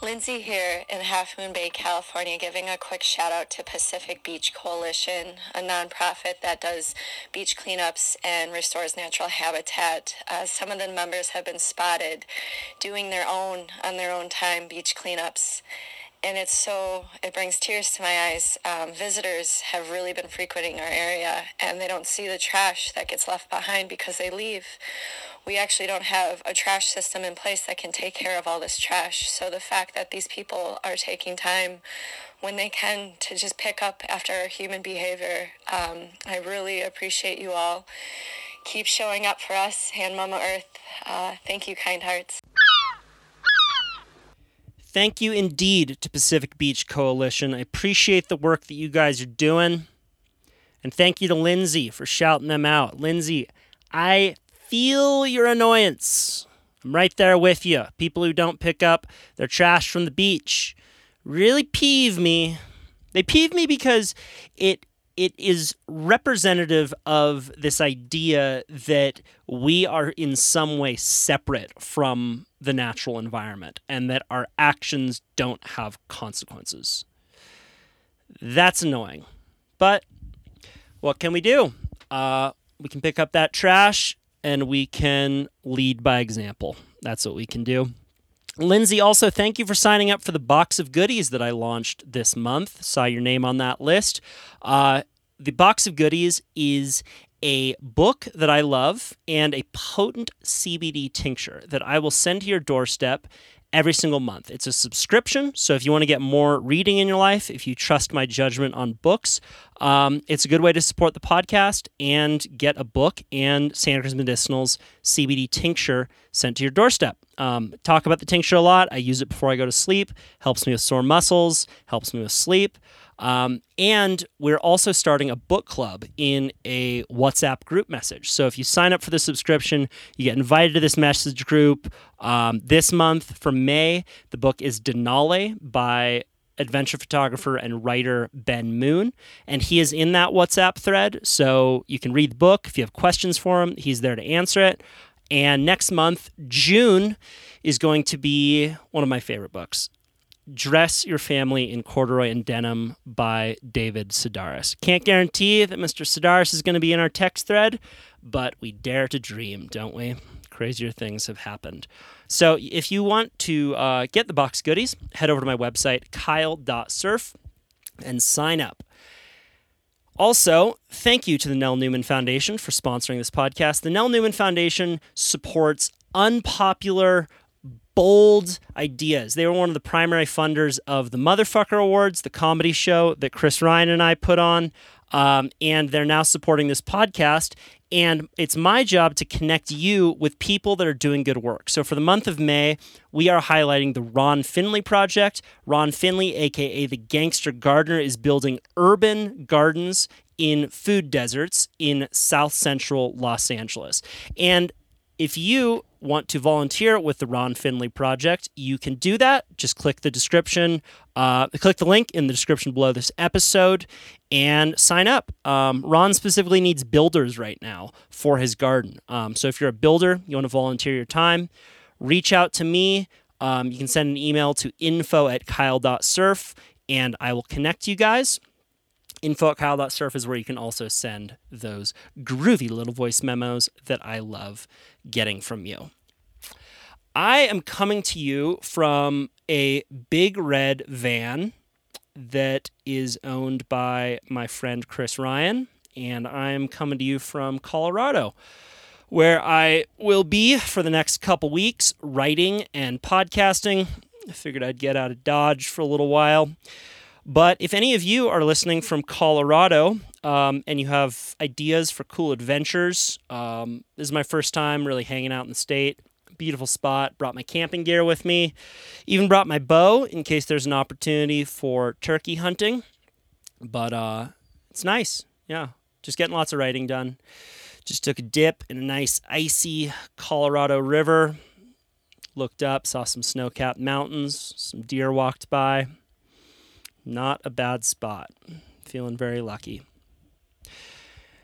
Lindsay here in Half Moon Bay, California, giving a quick shout out to Pacific Beach Coalition, a nonprofit that does beach cleanups and restores natural habitat. Uh, some of the members have been spotted doing their own, on their own time, beach cleanups. And it's so, it brings tears to my eyes. Um, visitors have really been frequenting our area and they don't see the trash that gets left behind because they leave we actually don't have a trash system in place that can take care of all this trash. So the fact that these people are taking time when they can to just pick up after our human behavior, um, I really appreciate you all. Keep showing up for us and Mama Earth. Uh, thank you, kind hearts. Thank you indeed to Pacific Beach Coalition. I appreciate the work that you guys are doing. And thank you to Lindsay for shouting them out. Lindsay, I feel your annoyance. I'm right there with you. People who don't pick up their trash from the beach really peeve me. They peeve me because it it is representative of this idea that we are in some way separate from the natural environment and that our actions don't have consequences. That's annoying. But what can we do? Uh, we can pick up that trash and we can lead by example. That's what we can do. Lindsay, also thank you for signing up for the box of goodies that I launched this month. Saw your name on that list. Uh, the box of goodies is a book that I love and a potent CBD tincture that I will send to your doorstep every single month. It's a subscription, so if you want to get more reading in your life, if you trust my judgment on books, um, it's a good way to support the podcast and get a book and Santa Cruz Medicinals CBD tincture sent to your doorstep. Um, talk about the tincture a lot. I use it before I go to sleep. Helps me with sore muscles. Helps me with sleep. Um, and we're also starting a book club in a WhatsApp group message. So if you sign up for the subscription, you get invited to this message group. Um, this month for May, the book is Denali by adventure photographer and writer Ben Moon. And he is in that WhatsApp thread. So you can read the book. If you have questions for him, he's there to answer it. And next month, June, is going to be one of my favorite books. Dress Your Family in Corduroy and Denim by David Sedaris. Can't guarantee that Mr. Sedaris is going to be in our text thread, but we dare to dream, don't we? Crazier things have happened. So if you want to uh, get the box goodies, head over to my website, kyle.surf, and sign up. Also, thank you to the Nell Newman Foundation for sponsoring this podcast. The Nell Newman Foundation supports unpopular, bold ideas. They were one of the primary funders of the Motherfucker Awards, the comedy show that Chris Ryan and I put on. Um, and they're now supporting this podcast. And it's my job to connect you with people that are doing good work. So for the month of May, we are highlighting the Ron Finley Project. Ron Finley, aka the Gangster Gardener, is building urban gardens in food deserts in south central Los Angeles. And if you want to volunteer with the Ron Finley Project, you can do that. Just click the description, uh, click the link in the description below this episode, and sign up. Um, Ron specifically needs builders right now for his garden. Um, so if you're a builder, you want to volunteer your time, reach out to me. Um, you can send an email to info at kyle.surf, and I will connect you guys info at kyle.surf is where you can also send those groovy little voice memos that I love getting from you. I am coming to you from a big red van that is owned by my friend Chris Ryan, and I'm coming to you from Colorado, where I will be for the next couple weeks writing and podcasting. I figured I'd get out of Dodge for a little while. But if any of you are listening from Colorado um, and you have ideas for cool adventures, um, this is my first time really hanging out in the state. Beautiful spot. Brought my camping gear with me. Even brought my bow in case there's an opportunity for turkey hunting. But uh, it's nice. Yeah. Just getting lots of writing done. Just took a dip in a nice icy Colorado river. Looked up, saw some snow capped mountains. Some deer walked by. Not a bad spot. Feeling very lucky.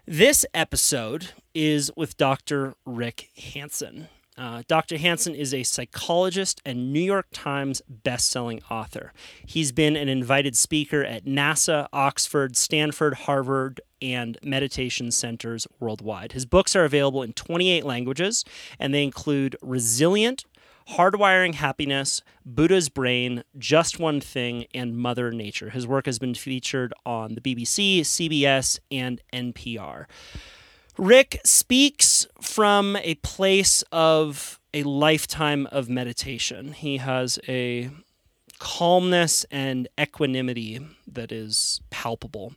This episode is with Dr. Rick Hanson. Uh, Dr. Hanson is a psychologist and New York Times bestselling author. He's been an invited speaker at NASA, Oxford, Stanford, Harvard, and meditation centers worldwide. His books are available in 28 languages, and they include Resilient, Hardwiring Happiness, Buddha's Brain, Just One Thing, and Mother Nurture. His work has been featured on the BBC, CBS, and NPR. Rick speaks from a place of a lifetime of meditation. He has a calmness and equanimity that is palpable.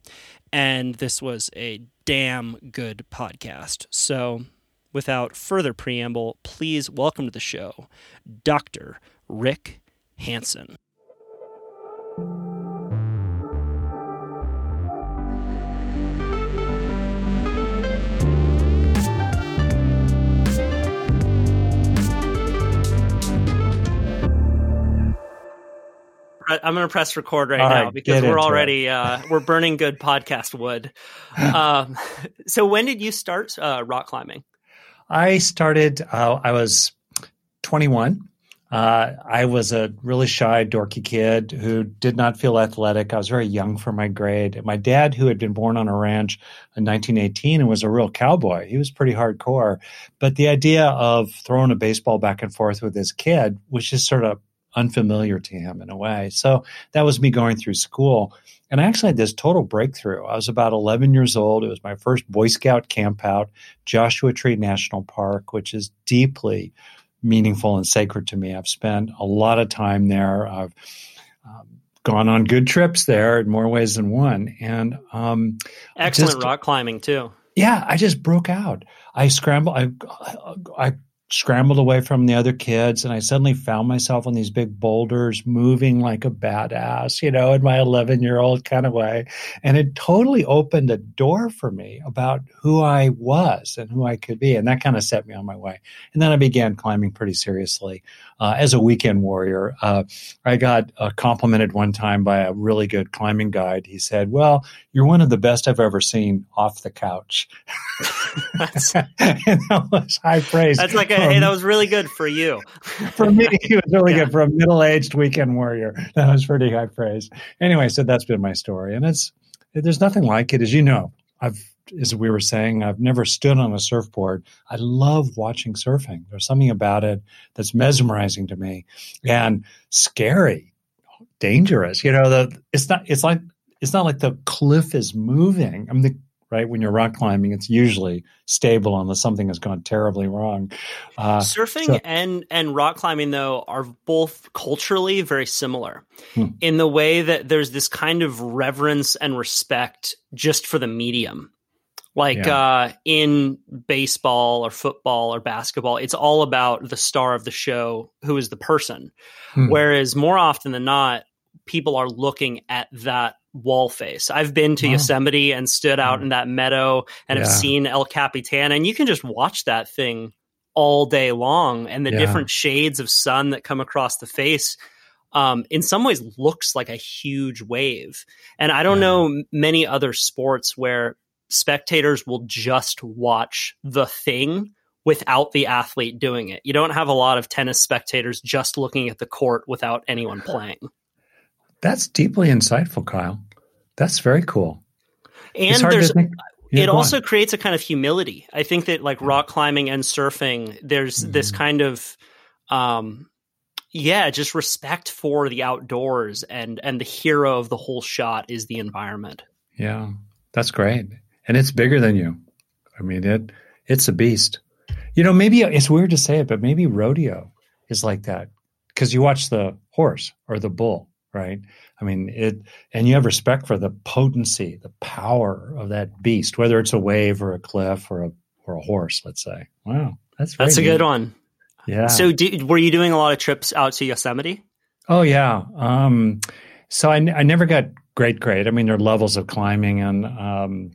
And this was a damn good podcast. So, without further preamble, please welcome to the show Dr. Rick Hanson. I'm going to press record right All now right, because we're already uh, we're burning good podcast wood. Um, so when did you start uh, rock climbing? I started, uh, I was 21. Uh, I was a really shy, dorky kid who did not feel athletic. I was very young for my grade. My dad, who had been born on a ranch in 1918 and was a real cowboy, he was pretty hardcore. But the idea of throwing a baseball back and forth with his kid was just sort of unfamiliar to him in a way. So that was me going through school. And I actually had this total breakthrough. I was about 11 years old. It was my first Boy Scout camp out, Joshua Tree National Park, which is deeply meaningful and sacred to me. I've spent a lot of time there. I've um, gone on good trips there in more ways than one. And um, excellent just, rock climbing too. Yeah, I just broke out. I scrambled. I, I scrambled away from the other kids and I suddenly found myself on these big boulders moving like a badass, you know, in my 11 year old kind of way. And it totally opened a door for me about who I was and who I could be. And that kind of set me on my way. And then I began climbing pretty seriously uh, as a weekend warrior. Uh, I got uh, complimented one time by a really good climbing guide. He said, Well, you're one of the best I've ever seen off the couch. that was high praise. That's like, a, from, hey, that was really good for you. for me, it was really yeah. good for a middle aged weekend warrior. That was pretty high praise. Anyway, so that's been my story. And it's, there's nothing like it, as you know. I've as we were saying, I've never stood on a surfboard. I love watching surfing. There's something about it that's mesmerizing to me and scary, dangerous. You know, the it's not it's like it's not like the cliff is moving. I mean, the, right when you're rock climbing, it's usually stable unless something has gone terribly wrong. Uh, Surfing so, and and rock climbing though are both culturally very similar hmm. in the way that there's this kind of reverence and respect just for the medium like yeah. uh, in baseball or football or basketball, it's all about the star of the show, who is the person. Hmm. Whereas more often than not, people are looking at that wall face. I've been to oh. Yosemite and stood out hmm. in that meadow and yeah. have seen El Capitan, and you can just watch that thing all day long and the yeah. different shades of sun that come across the face. Um, in some ways looks like a huge wave. And I don't yeah. know many other sports where spectators will just watch the thing without the athlete doing it. You don't have a lot of tennis spectators just looking at the court without anyone playing. That's deeply insightful, Kyle. That's very cool. And there's yeah, it also on. creates a kind of humility. I think that like rock climbing and surfing, there's mm-hmm. this kind of um yeah, just respect for the outdoors and and the hero of the whole shot is the environment. Yeah. That's great and it's bigger than you. I mean, it it's a beast. You know, maybe it's weird to say it, but maybe rodeo is like that because you watch the horse or the bull, right? I mean, it, and you have respect for the potency, the power of that beast, whether it's a wave or a cliff or a or a horse. Let's say, wow, that's that's a neat. good one. Yeah. So, were you doing a lot of trips out to Yosemite? Oh yeah. Um, so I, I never got great grade. I mean, there are levels of climbing, and um,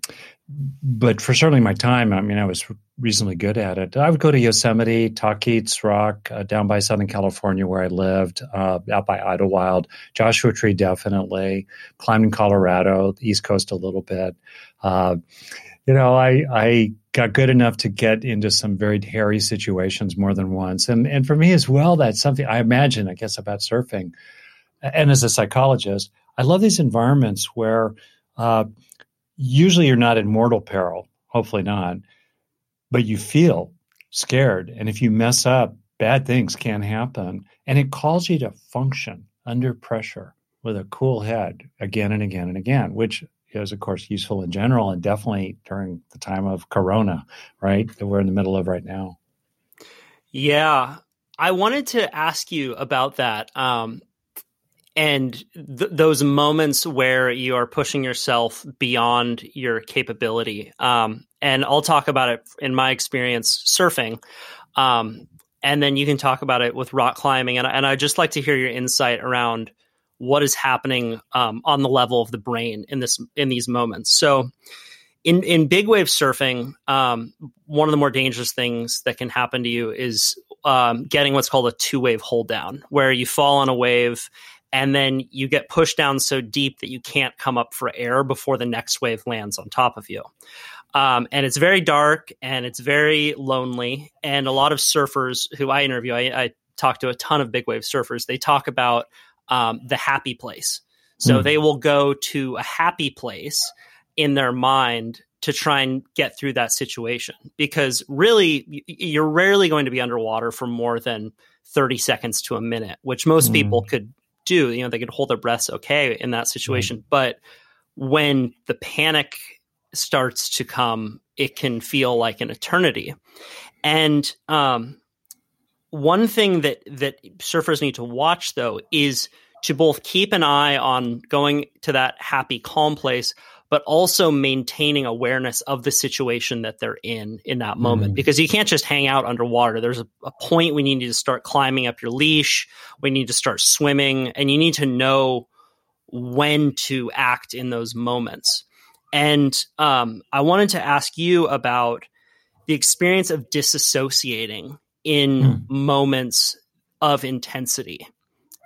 but for certainly my time, I mean, I was reasonably good at it. I would go to Yosemite, Tahquitz Rock, uh, down by Southern California where I lived, uh, out by Idyllwild, Joshua Tree definitely, climbed in Colorado, East Coast a little bit. Uh, you know, I I got good enough to get into some very hairy situations more than once, and and for me as well, that's something I imagine. I guess about surfing, and as a psychologist, I love these environments where uh, usually you're not in mortal peril, hopefully not, but you feel scared, and if you mess up, bad things can happen, and it calls you to function under pressure with a cool head again and again and again, which is of course useful in general and definitely during the time of corona right that we're in the middle of right now. Yeah. I wanted to ask you about that. Um, and th- those moments where you are pushing yourself beyond your capability um, and i'll talk about it in my experience surfing um, and then you can talk about it with rock climbing and, and i'd just like to hear your insight around what is happening um, on the level of the brain in this in these moments. So, in in big wave surfing, um, one of the more dangerous things that can happen to you is um, getting what's called a two wave hold down, where you fall on a wave and then you get pushed down so deep that you can't come up for air before the next wave lands on top of you. Um, and it's very dark and it's very lonely. And a lot of surfers who I interview, I, I talk to a ton of big wave surfers. They talk about um, the happy place. So mm. they will go to a happy place in their mind to try and get through that situation because really you're rarely going to be underwater for more than 30 seconds to a minute, which most mm. people could do. You know, they could hold their breaths okay in that situation. Mm. But when the panic starts to come, it can feel like an eternity. And um, one thing that that surfers need to watch though is to both keep an eye on going to that happy calm place but also maintaining awareness of the situation that they're in in that moment. Mm. because you can't just hang out underwater. There's a, a, point we need to start climbing up your leash. We need to start swimming. And you need to know when to act in those moments. And um, i wanted to ask you about the experience of disassociating in mm. moments of intensity.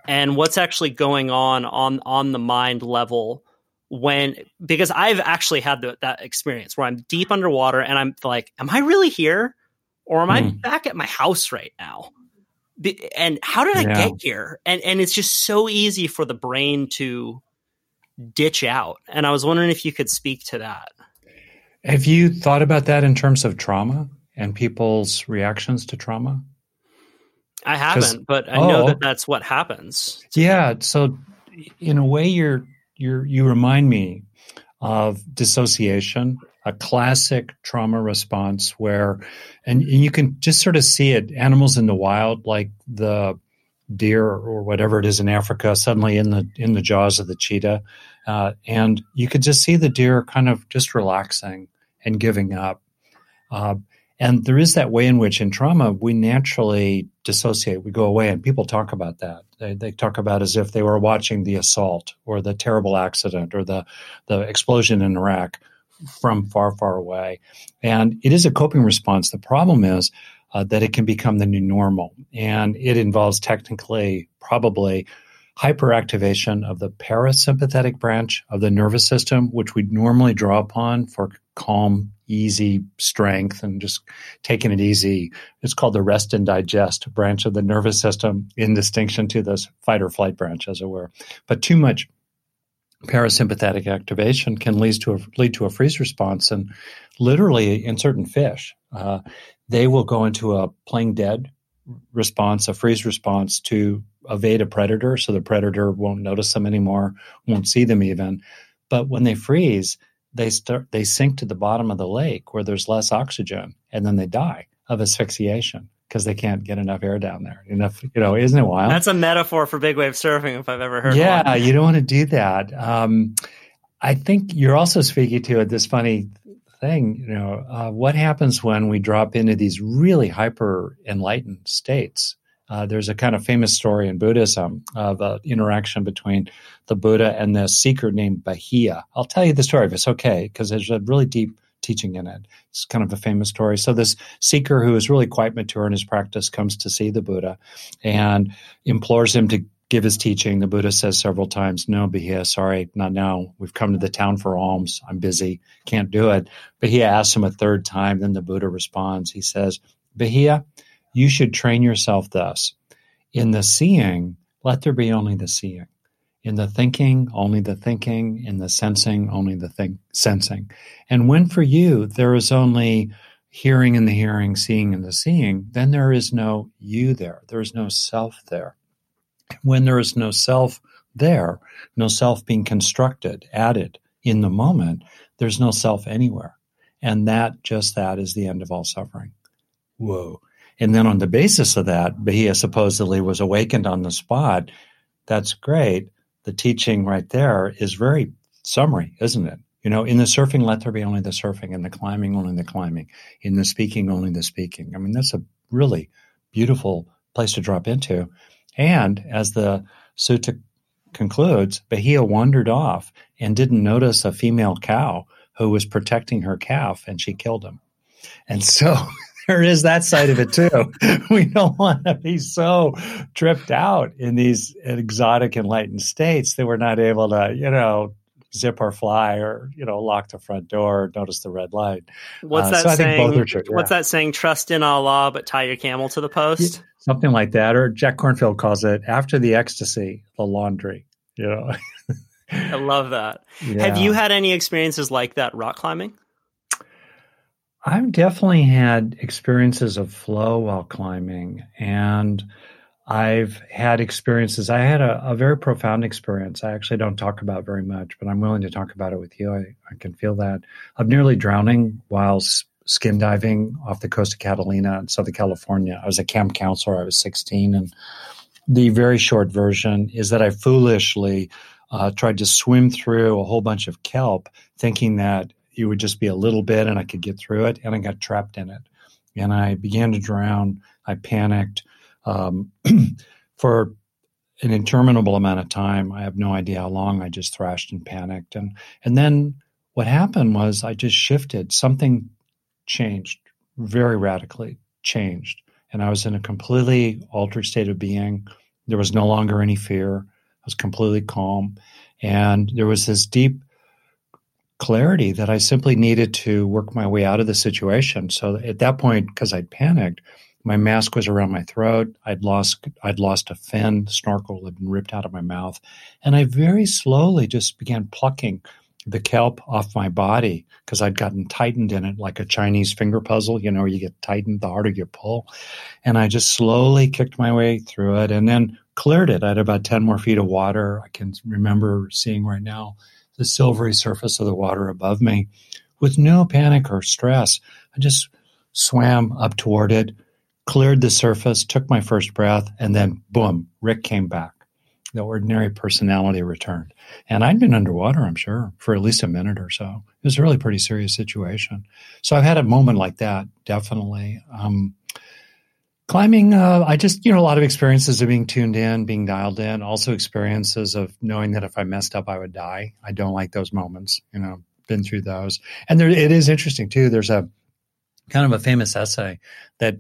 And what's actually going on on on the mind level when because I've actually had the, that experience where I'm deep underwater and I'm like, am I really here, or am mm. I hmm. back at my house right now? And how did I yeah. get here? And and it's just so easy for the brain to ditch out. And I was wondering if you could speak to that. Have you thought about that in terms of trauma? and people's reactions to trauma? I haven't, but I oh, know that that's what happens. Yeah. So, in a way, you're you're you remind me of dissociation, a classic trauma response where, and, and you can just sort of see it. Animals in the wild, like the deer or whatever it is in Africa, suddenly in the in the jaws of the cheetah, uh, and you could just see the deer kind of just relaxing and giving up. Uh, and there is that way in which in trauma we naturally dissociate, we go away, and people talk about that. They, they talk about as if they were watching the assault or the terrible accident or the, the explosion in Iraq from far, far away. And it is a coping response. The problem is uh, that it can become the new normal, and it involves technically probably hyperactivation of the parasympathetic branch of the nervous system, which we normally draw upon for calm, easy strength and just taking it easy. It's called the rest and digest branch of the nervous system in distinction to this fight or flight branch, as it were. But too much parasympathetic activation can lead to a, lead to a freeze response. And literally, in certain fish, uh, they will go into a playing dead response, a freeze response to evade a predator. So the predator won't notice them anymore, won't see them even. But when they freeze, they start they sink to the bottom of the lake where there's less oxygen, and then they die of asphyxiation because they can't get enough air down there. Enough, you know, isn't it wild? That's a metaphor for big wave surfing if I've ever heard. Yeah, you don't want to do that. Um, I think you're also speaking to. This funny thing, you know, uh, what happens when we drop into these really hyper enlightened states? Uh, there's a kind of famous story in Buddhism of an interaction between the Buddha and the seeker named Bahiya. I'll tell you the story if it's okay, because there's a really deep teaching in it. It's kind of a famous story. So this seeker who is really quite mature in his practice comes to see the Buddha and implores him to give his teaching, the Buddha says several times, No, Bahiya, sorry, not now. We've come to the town for alms. I'm busy, can't do it. Bahiya asks him a third time. Then the Buddha responds. He says, Bahiya, you should train yourself thus. In the seeing, let there be only the seeing. In the thinking, only the thinking. In the sensing, only the think- sensing. And when for you there is only hearing in the hearing, seeing in the seeing, then there is no you there. There is no self there. When there is no self there, no self being constructed, added in the moment, there's no self anywhere. And that, just that, is the end of all suffering. Whoa. And then on the basis of that, Bahiya supposedly was awakened on the spot. That's great. The teaching right there is very summary, isn't it? You know, in the surfing, let there be only the surfing, in the climbing, only the climbing, in the speaking, only the speaking. I mean, that's a really beautiful place to drop into. And as the sutta concludes, Bahiya wandered off and didn't notice a female cow who was protecting her calf and she killed him. And so there is that side of it too. we don't want to be so tripped out in these exotic enlightened states that we're not able to, you know, zip or fly or you know lock the front door notice the red light what's uh, that so saying true, yeah. what's that saying trust in allah but tie your camel to the post something like that or jack kornfield calls it after the ecstasy the laundry you know i love that yeah. have you had any experiences like that rock climbing i've definitely had experiences of flow while climbing and I've had experiences. I had a, a, very profound experience. I actually don't talk about very much, but I'm willing to talk about it with you. I, I can feel that. Of nearly drowning while skin diving off the coast of Catalina in Southern California. I was a camp counselor. I was 16. And the very short version is that I foolishly uh, tried to swim through a whole bunch of kelp, thinking that it would just be a little bit and I could get through it. And I got trapped in it. And I began to drown. I panicked um, for an interminable amount of time. I have no idea how long. I just thrashed and panicked, and and then what happened was I just shifted. Something changed very radically. Changed, and I was in a completely altered state of being. There was no longer any fear. I was completely calm, and there was this deep clarity that I simply needed to work my way out of the situation. So at that point, because I'd panicked, my mask was around my throat. I'd lost I'd lost a fin. Snorkel had been ripped out of my mouth, and I very slowly just began plucking the kelp off my body because I'd gotten tightened in it like a Chinese finger puzzle. You know, you get tightened the harder you pull, and I just slowly kicked my way through it, and then cleared it. I had about ten more feet of water. I can remember seeing right now the silvery surface of the water above me, with no panic or stress. I just swam up toward it cleared the surface, took my first breath, and then boom, Rick came back. The ordinary personality returned. And I'd been underwater, I'm sure, for at least a minute or so. It was a really pretty serious situation. So I've had a moment like that, definitely. Um, climbing, uh, I just, you know, a lot of experiences of being tuned in, being dialed in, also experiences of knowing that if I messed up, I would die. I don't like those moments, you know, been through those. And there, it is interesting too. There's a kind of a famous essay that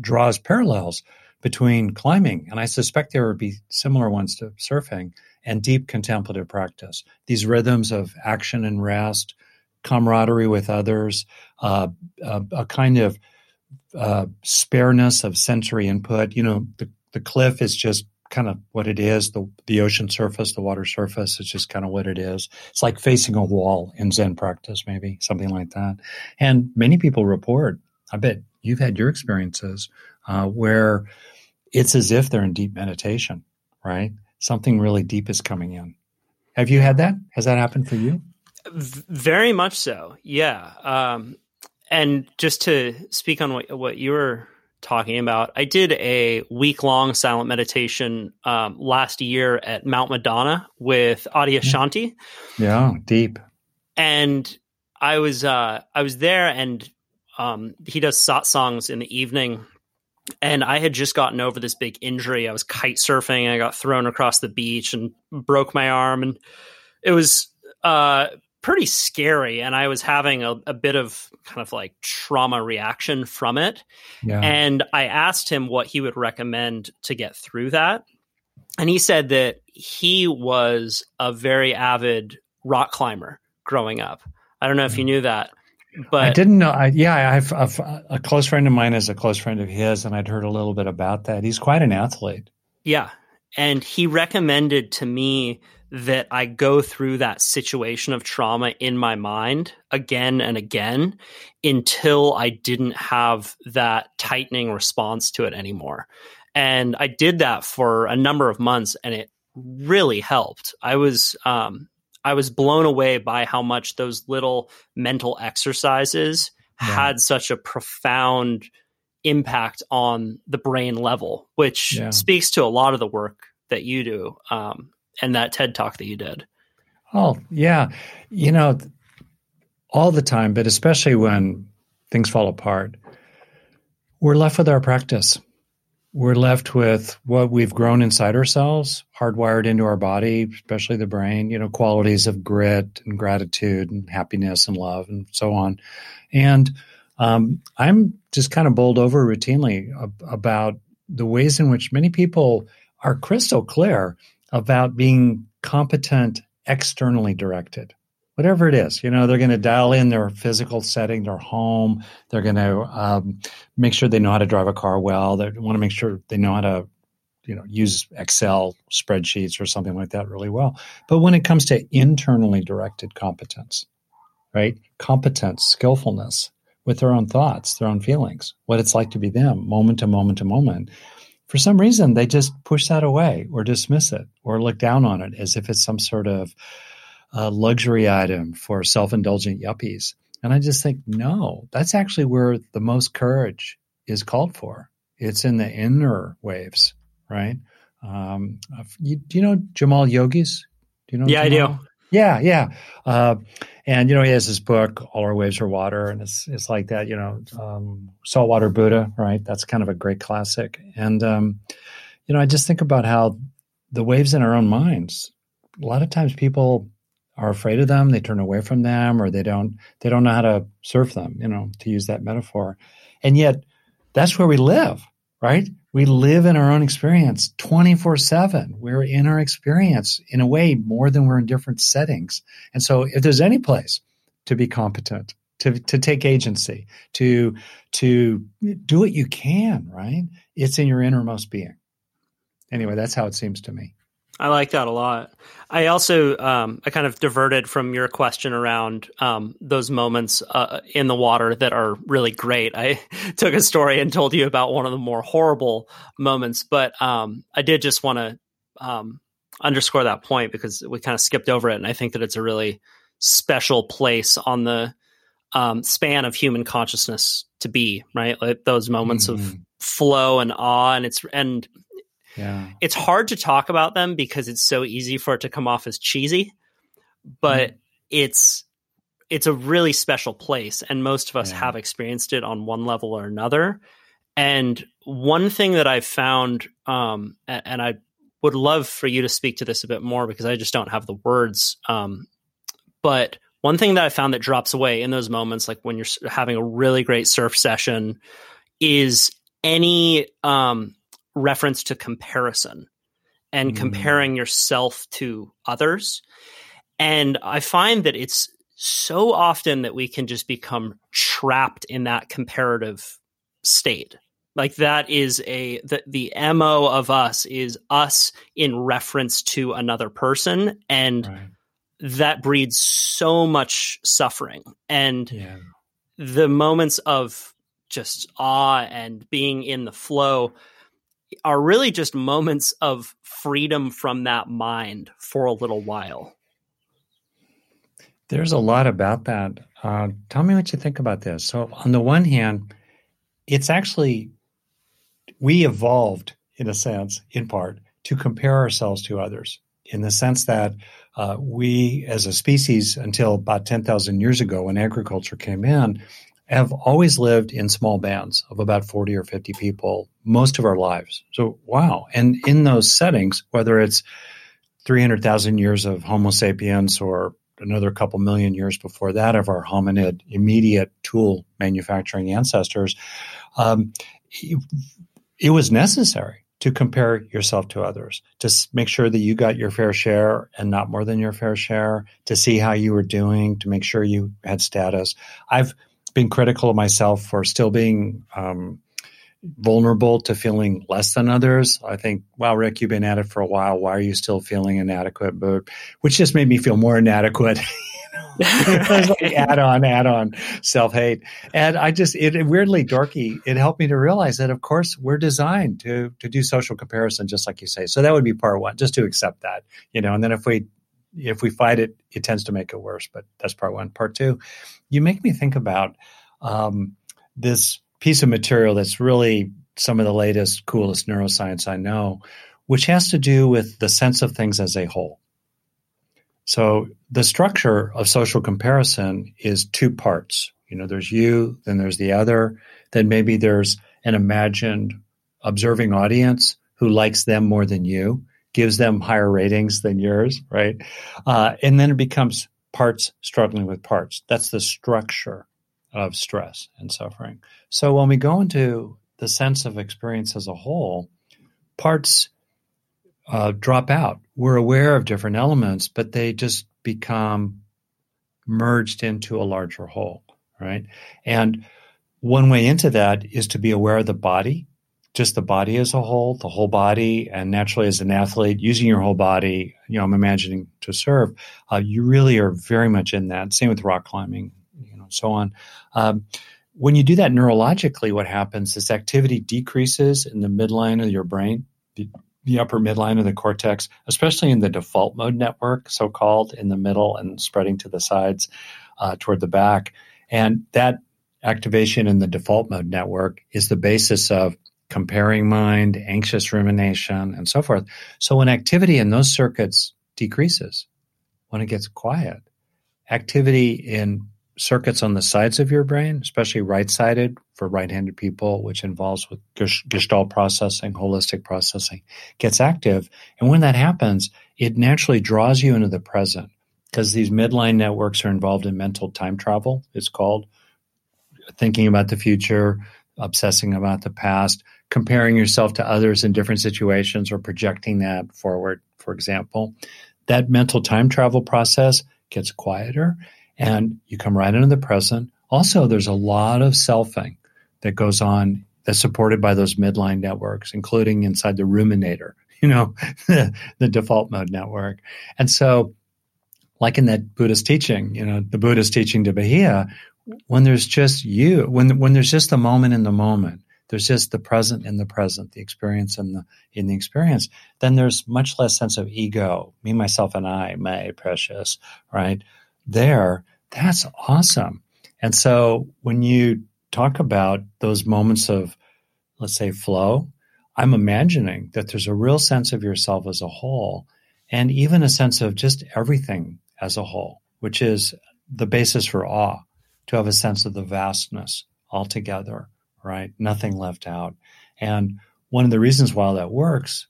draws parallels between climbing, and I suspect there would be similar ones to surfing, and deep contemplative practice. These rhythms of action and rest, camaraderie with others, uh, a, a, kind of uh, spareness of sensory input. You know, the, the cliff is just kind of what it is. The the ocean surface, the water surface, it's just kind of what it is. It's like facing a wall in Zen practice, maybe something like that. And many people report. I bet you've had your experiences uh, where it's as if they're in deep meditation, right? Something really deep is coming in. Have you had that? Has that happened for you? Very much so. Yeah. Um, and just to speak on what, what you were talking about, I did a week long silent meditation um, last year at Mount Madonna with Adyashanti. Yeah, deep. And I was uh, I was there, and um, he does satsangs in the evening. And I had just gotten over this big injury. I was kite surfing. I got thrown across the beach and broke my arm. And it was uh, pretty scary. And I was having a, a, bit of kind of like trauma reaction from it. Yeah. And I asked him what he would recommend to get through that. and he said that he was a very avid rock climber growing up. I don't know if you mm. knew that, but I didn't know. I, yeah, I have a, a close friend of mine is a close friend of his, and I'd heard a little bit about that. He's quite an athlete. Yeah, and he recommended to me that I go through that situation of trauma in my mind again and again until I didn't have that tightening response to it anymore. And I did that for a number of months and it really helped. I was um, I was blown away by how much those little mental exercises yeah. had such a profound impact on the brain level, which yeah. speaks to a lot of the work that you do um, and that TED talk that you did. Oh, yeah. You know, all the time, but especially when things fall apart, we're left with our practice. We're left with what we've grown inside ourselves, hardwired into our body, especially the brain, you know, qualities of grit and gratitude and happiness and love and so on. And um, I'm just kind of bowled over routinely ab- about the ways in which many people are crystal clear about being competent externally directed. Whatever it is you know they're going to dial in their physical setting their home. They're going to um, make sure they know how to drive a car well. They want to make sure they know how to you know use excel spreadsheets or something like that really well. But when it comes to internally directed competence right competence skillfulness with their own thoughts their own feelings what it's like to be them moment to moment to moment for some reason they just push that away or dismiss it or look down on it as if it's some sort of uh, luxury item for self-indulgent yuppies. And i just think no that's actually where the most courage is called for. It's in the inner waves right? Um, you, do you know jaimal yogis? Do you know yeah jaimal? i do yeah yeah. Uh, and you know he has his book all our waves are water and it's it's like that you know um, saltwater buddha right? That's kind of a great classic. And um, you know i just think about how the waves in our own minds. A lot of times people are afraid of them they turn away from them or they don't they don't know how to surf them you know to use that metaphor. And yet that's where we live right we live in our own experience 24 7. We're in our experience in a way more than we're in different settings. And so if there's any place to be competent, to, to take agency, to, to do what you can, right? It's in your innermost being. Anyway, that's how it seems to me. I like that a lot. I also um, I kind of diverted from your question around um, those moments uh, in the water that are really great. I took a story and told you about one of the more horrible moments, but um, I did just want to um, underscore that point because we kind of skipped over it, and I think that it's a really special place on the um, span of human consciousness to be right. Like those moments mm-hmm. of flow and awe, and it's and yeah. It's hard to talk about them because it's so easy for it to come off as cheesy, but mm. it's it's a really special place and most of us yeah. have experienced it on one level or another. And one thing that I've found um, and, I would love for you to speak to this a bit more because I just don't have the words um, but one thing that I found that drops away in those moments, like when you're having a really great surf session, is any um, reference to comparison and mm. comparing yourself to others. And I find that it's so often that we can just become trapped in that comparative state. Like that is a the, the MO of us is us in reference to another person and right. that breeds so much suffering. And yeah. the moments of just awe and being in the flow are really just moments of freedom from that mind for a little while. There's a lot about that. Uh, tell me what you think about this. So, on the one hand, it's actually, we evolved in a sense, in part, to compare ourselves to others in the sense that uh, we as a species, until about 10,000 years ago when agriculture came in, have always lived in small bands of about 40 or 50 people most of our lives. So, wow. And in those settings, whether it's 300,000 years of Homo sapiens or another couple million years before that of our hominid immediate tool manufacturing ancestors, um, it, it was necessary to compare yourself to others, to make sure that you got your fair share and not more than your fair share, to see how you were doing, to make sure you had status. I've been critical of myself for still being um, vulnerable to feeling less than others. I think, wow, Rick, you've been at it for a while. Why are you still feeling inadequate? But which just made me feel more inadequate. like add on, add on self hate. And I just, it, it, weirdly dorky, it helped me to realize that, of course, we're designed to, to do social comparison, just like you say. So that would be part one, just to accept that, you know, and then if we, if we fight it, it tends to make it worse, but that's part one. Part two, you make me think about, um, this piece of material that's really some of the latest, coolest neuroscience I know, which has to do with the sense of things as a whole. So the structure of social comparison is two parts. You know, there's you, then there's the other, then maybe there's an imagined observing audience who likes them more than you, gives them higher ratings than yours, right? Uh, and then it becomes parts struggling with parts. That's the structure of stress and suffering. So when we go into the sense of experience as a whole, parts uh, drop out. We're aware of different elements, but they just become merged into a larger whole, right? And one way into that is to be aware of the body, just the body as a whole, the whole body, and naturally as an athlete, using your whole body, you know, I'm imagining to serve, uh, you really are very much in that. Same with rock climbing, you know, and so on. Um, when you do that neurologically, what happens is activity decreases in the midline of your brain, the, the upper midline of the cortex, especially in the default mode network, so called, in the middle and spreading to the sides uh, toward the back. And that activation in the default mode network is the basis of comparing mind, anxious rumination, and so forth. So when activity in those circuits decreases, when it gets quiet, activity in circuits on the sides of your brain, especially right-sided for right-handed people, which involves with gestalt processing, holistic processing, gets active. And when that happens, it naturally draws you into the present because these midline networks are involved in mental time travel. It's called thinking about the future, obsessing about the past, comparing yourself to others in different situations or projecting that forward, for example. That mental time travel process gets quieter and you come right into the present. Also, there's a lot of selfing that goes on that's supported by those midline networks, including inside the ruminator, you know, the, default mode network. And so, like in that Buddhist teaching, you know, the Buddhist teaching to Bahiya, when there's just you, when when there's just the moment in the moment, there's just the present in the present, the experience in the in the experience, then there's much less sense of ego, me, myself, and I, my precious, right? there, that's awesome. And so when you talk about those moments of, let's say, flow, I'm imagining that there's a real sense of yourself as a whole and even a sense of just everything as a whole, which is the basis for awe, to have a sense of the vastness altogether, right? Nothing left out. And one of the reasons why that works,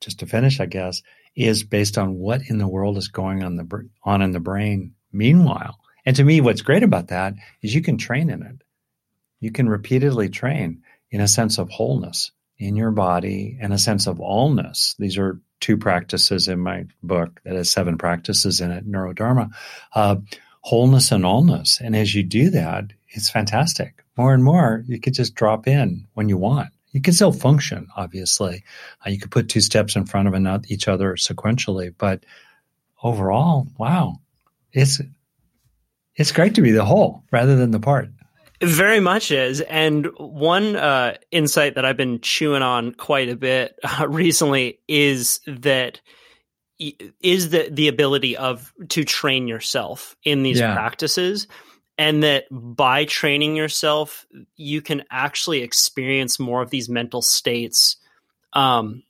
just to finish, I guess, is based on what in the world is going on the on in the brain Meanwhile, and to me, what's great about that is you can train in it. You can repeatedly train in a sense of wholeness in your body and a sense of allness. These are two practices in my book that has seven practices in it, Neurodharma. Uh, wholeness and allness. And as you do that, it's fantastic. More and more, you could just drop in when you want. You can still function, obviously. Uh, you could put two steps in front of each other sequentially, but overall, wow, it's it's great to be the whole rather than the part. very much is. And one uh, insight that I've been chewing on quite a bit uh, recently is that is the the ability of to train yourself in these yeah. practices and that by training yourself you can actually experience more of these mental states um,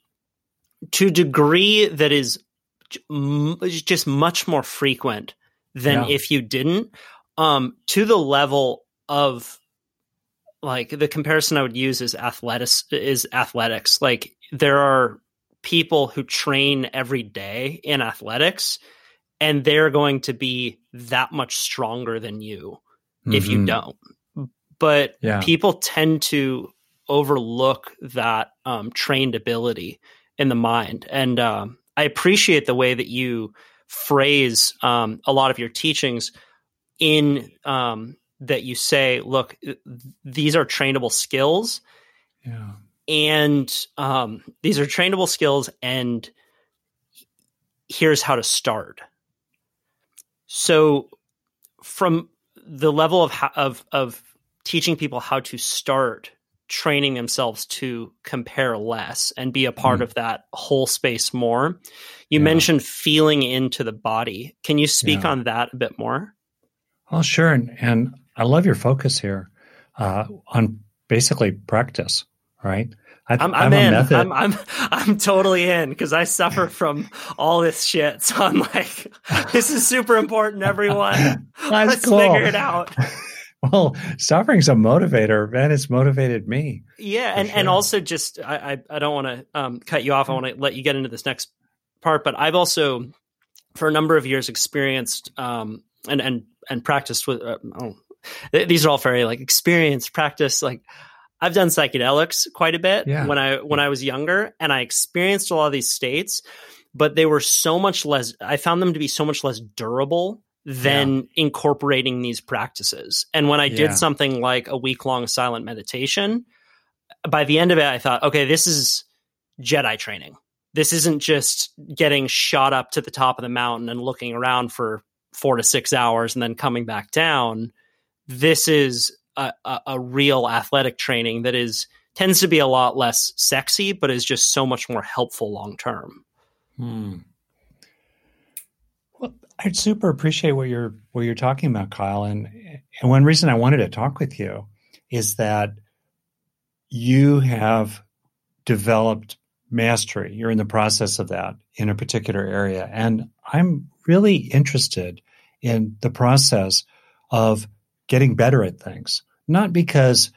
to a degree that is just much more frequent than yeah. if you didn't. Um, to the level of like the comparison I would use is athletics is athletics. Like there are people who train every day in athletics and they're going to be that much stronger than you mm-hmm. if you mm-hmm. don't. But yeah. people tend to overlook that um, trained ability in the mind. And um, I appreciate the way that you phrase um, a lot of your teachings in um, that you say, look, these are trainable skills. Yeah. And um, these are trainable skills, and here's how to start. So, from the level of of of teaching people how to start training themselves to compare less and be a part mm. of that whole space more. You yeah. mentioned feeling into the body. Can you speak yeah. on that a bit more? Well, sure. And, and I love your focus here uh, on basically practice, right? I, am I'm, I'm in. I'm, I'm I'm totally in because I suffer from all this shit. So I'm like, this is super important, everyone. Let's cool. figure it out. well, suffering's a motivator, man. It's motivated me. Yeah, and sure. and also just I I, I don't want to um, cut you off. I want to let you get into this next part, but I've also for a number of years experienced um, and and and practiced with. Uh, oh, these are all very like experience practice like I've done psychedelics quite a bit yeah. when I when I was younger, and I experienced a lot of these states, but they were so much less. I found them to be so much less durable than yeah. incorporating these practices. And when I yeah. did something like a week long silent meditation, by the end of it, I thought, okay, this is Jedi training. This isn't just getting shot up to the top of the mountain and looking around for four to six hours and then coming back down. This is a, a, a real athletic training that is tends to be a lot less sexy, but is just so much more helpful long term. Hmm. Well, I super appreciate what you're what you're talking about, Kyle. And and one reason I wanted to talk with you is that you have developed mastery. You're in the process of that in a particular area, and I'm really interested in the process of getting better at things not because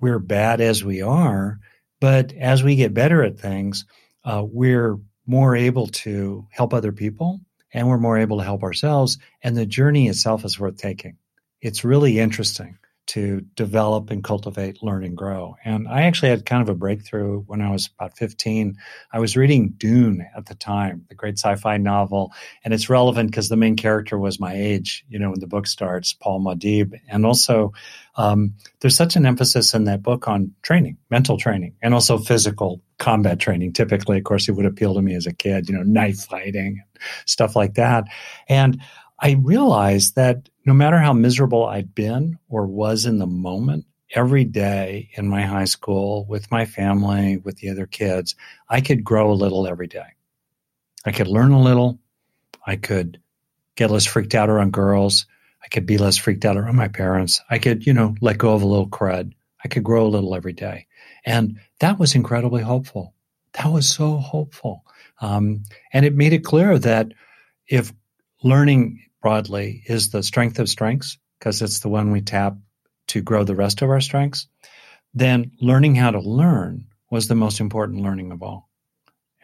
we're bad as we are, but as we get better at things, uh, we're more able to help other people and we're more able to help ourselves. And the journey itself is worth taking. It's really interesting to develop and cultivate, learn and grow. And I actually had kind of a breakthrough when I was about 15. I was reading Dune at the time, the great sci-fi novel, and it's relevant because the main character was my age, you know, when the book starts, Paul Muad'Dib. And also, um, there's such an emphasis in that book on training, mental training, and also physical combat training. Typically, of course, it would appeal to me as a kid, you know, knife fighting, stuff like that. And I realized that no matter how miserable I'd been or was in the moment, every day in my high school with my family, with the other kids, I could grow a little every day. I could learn a little. I could get less freaked out around girls. I could be less freaked out around my parents. I could, you know, let go of a little crud. I could grow a little every day. And that was incredibly hopeful. That was so hopeful. Um, and it made it clear that if learning broadly is the strength of strengths, because it's the one we tap to grow the rest of our strengths, then learning how to learn was the most important learning of all.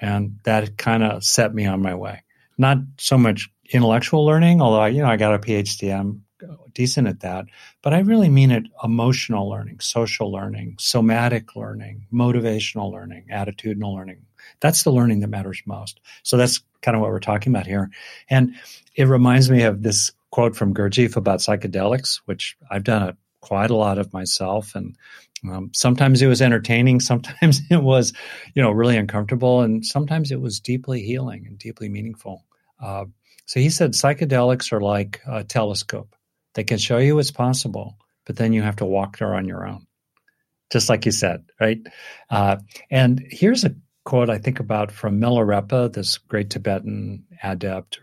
And that kind of set me on my way. Not so much intellectual learning, although I, you know, I got a PhD, I'm decent at that, but I really mean it emotional learning, social learning, somatic learning, motivational learning, attitudinal learning. That's the learning that matters most. So that's kind of what we're talking about here. And it reminds me of this quote from Gurdjieff about psychedelics, which I've done a, quite a lot of myself. And um, sometimes it was entertaining, sometimes it was, you know, really uncomfortable, and sometimes it was deeply healing and deeply meaningful. Uh, so he said psychedelics are like a telescope. They can show you what's possible, but then you have to walk there on your own, just like you said, right? Uh, and here's a quote I think about from Milarepa, this great Tibetan adept,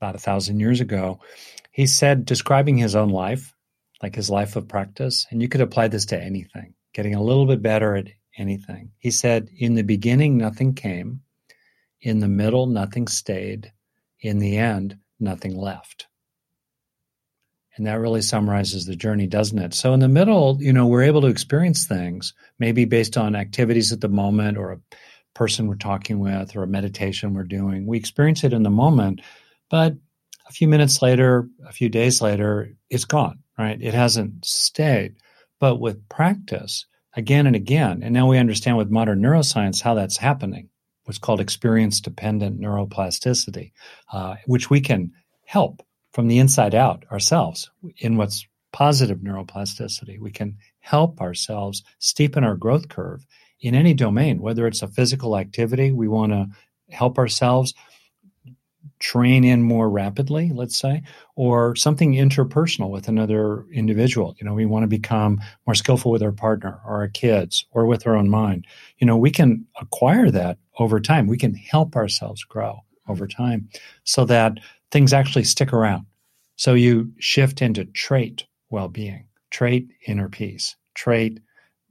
about a thousand years ago, he said, describing his own life, like his life of practice, and you could apply this to anything, getting a little bit better at anything. He said, In the beginning, nothing came. In the middle, nothing stayed. In the end, nothing left. And that really summarizes the journey, doesn't it? So in the middle, you know, we're able to experience things, maybe based on activities at the moment or a person we're talking with or a meditation we're doing. We experience it in the moment, but a few minutes later, a few days later, it's gone, right? It hasn't stayed. But with practice, again and again. And now we understand with modern neuroscience how that's happening, what's called experience dependent neuroplasticity, uh, which we can help from the inside out ourselves in what's positive neuroplasticity. We can help ourselves steepen our growth curve in any domain, whether it's a physical activity, we want to help ourselves train in more rapidly, let's say, or something interpersonal with another individual. You know, we want to become more skillful with our partner or our kids or with our own mind. You know, we can acquire that over time. We can help ourselves grow over time so that things actually stick around. So you shift into trait well being, trait inner peace, trait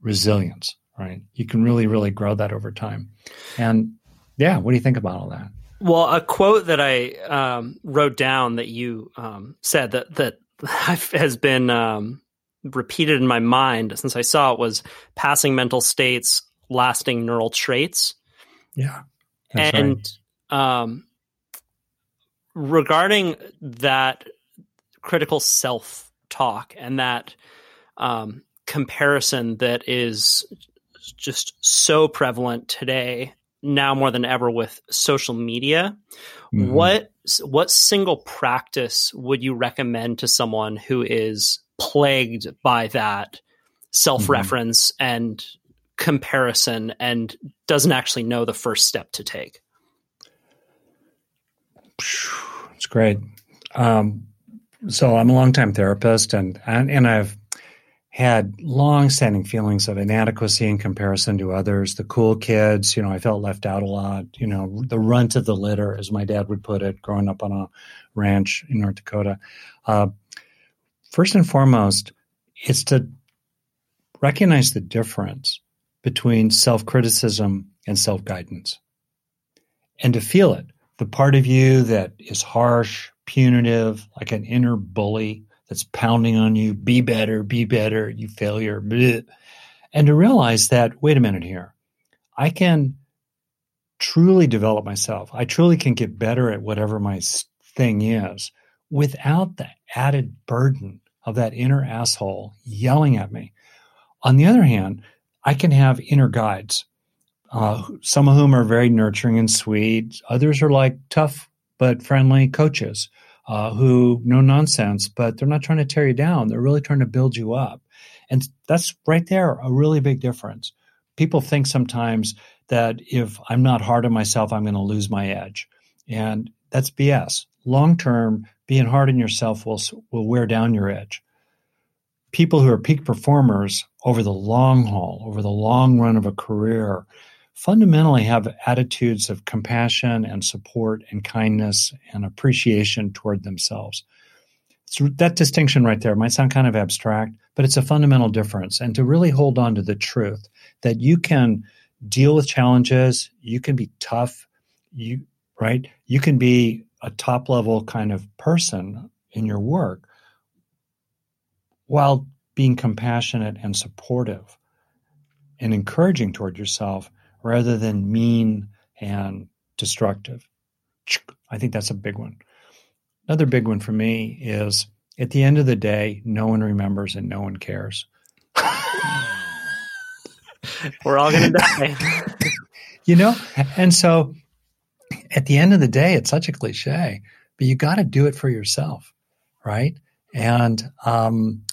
resilience, right? You can really, really grow that over time. And yeah, what do you think about all that? Well, a quote that I um, wrote down that you um, said that that has been um, repeated in my mind since I saw it was passing mental states, lasting neural traits. Yeah, and right. Um, regarding that critical self talk and that um, comparison that is just so prevalent today now more than ever with social media. Mm-hmm. What what single practice would you recommend to someone who is plagued by that self-reference mm-hmm. and comparison and doesn't actually know the first step to take? It's great. Um, so I'm a longtime therapist, and and, I've had long-standing feelings of inadequacy in comparison to others. The cool kids, you know, I felt left out a lot. You know, the runt of the litter, as my dad would put it, growing up on a ranch in North Dakota. Uh, first and foremost, it's to recognize the difference between self-criticism and self-guidance, and to feel it. The part of you that is harsh, punitive, like an inner bully that's pounding on you, be better, be better, you failure. Bleh. And to realize that, wait a minute here, I can truly develop myself. I truly can get better at whatever my thing is without the added burden of that inner asshole yelling at me. On the other hand, I can have inner guides, uh, some of whom are very nurturing and sweet. Others are like tough but friendly coaches uh, who no nonsense, but they're not trying to tear you down. They're really trying to build you up. And that's right there a really big difference. People think sometimes that if I'm not hard on myself, I'm going to lose my edge. And that's BS. Long term, being hard on yourself will, will wear down your edge. People who are peak performers over the long haul, over the long run of a career, fundamentally have attitudes of compassion and support and kindness and appreciation toward themselves. So that distinction right there might sound kind of abstract, but it's a fundamental difference. And to really hold on to the truth that you can deal with challenges, you can be tough, you right? You can be a top level kind of person in your work while being compassionate and supportive and encouraging toward yourself rather than mean and destructive. I think that's a big one. Another big one for me is at the end of the day, no one remembers and no one cares. We're all going to die. you know? And so at the end of the day, it's such a cliche, but you got to do it for yourself, right? And um,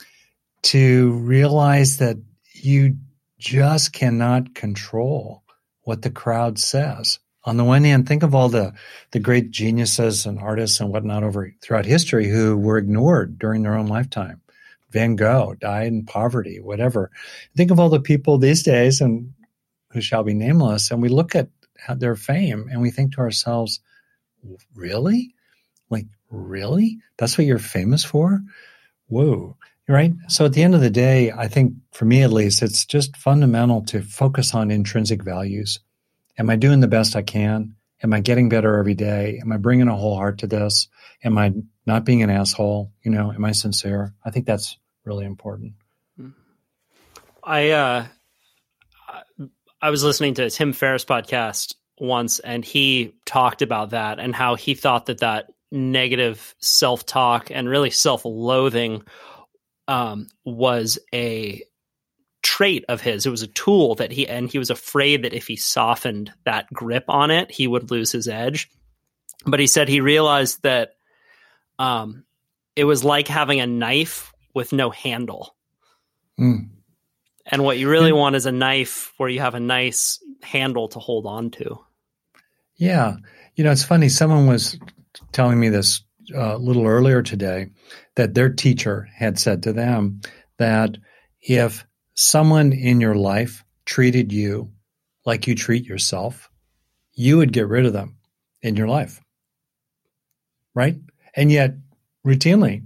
to realize that you just cannot control what the crowd says. On the one hand, think of all the, the great geniuses and artists and whatnot over throughout history who were ignored during their own lifetime. Van Gogh died in poverty, whatever. Think of all the people these days and who shall be nameless, and we look at their fame and we think to ourselves, really? Like, really? That's what you're famous for? Whoa. Right. So at the end of the day, I think for me at least, it's just fundamental to focus on intrinsic values. Am I doing the best I can? Am I getting better every day? Am I bringing a whole heart to this? Am I not being an asshole? You know, am I sincere? I think that's really important. I uh, I was listening to Tim Ferriss podcast once, and he talked about that and how he thought that that negative self talk and really self loathing um, was a trait of his. It was a tool that he, and he was afraid that if he softened that grip on it, he would lose his edge. But he said he realized that um, it was like having a knife with no handle. Mm. And what you really want is a knife where you have a nice handle to hold on to. Yeah. You know, it's funny. Someone was telling me this a little earlier today that their teacher had said to them that if someone in your life treated you like you treat yourself, you would get rid of them in your life. Right? And yet, routinely,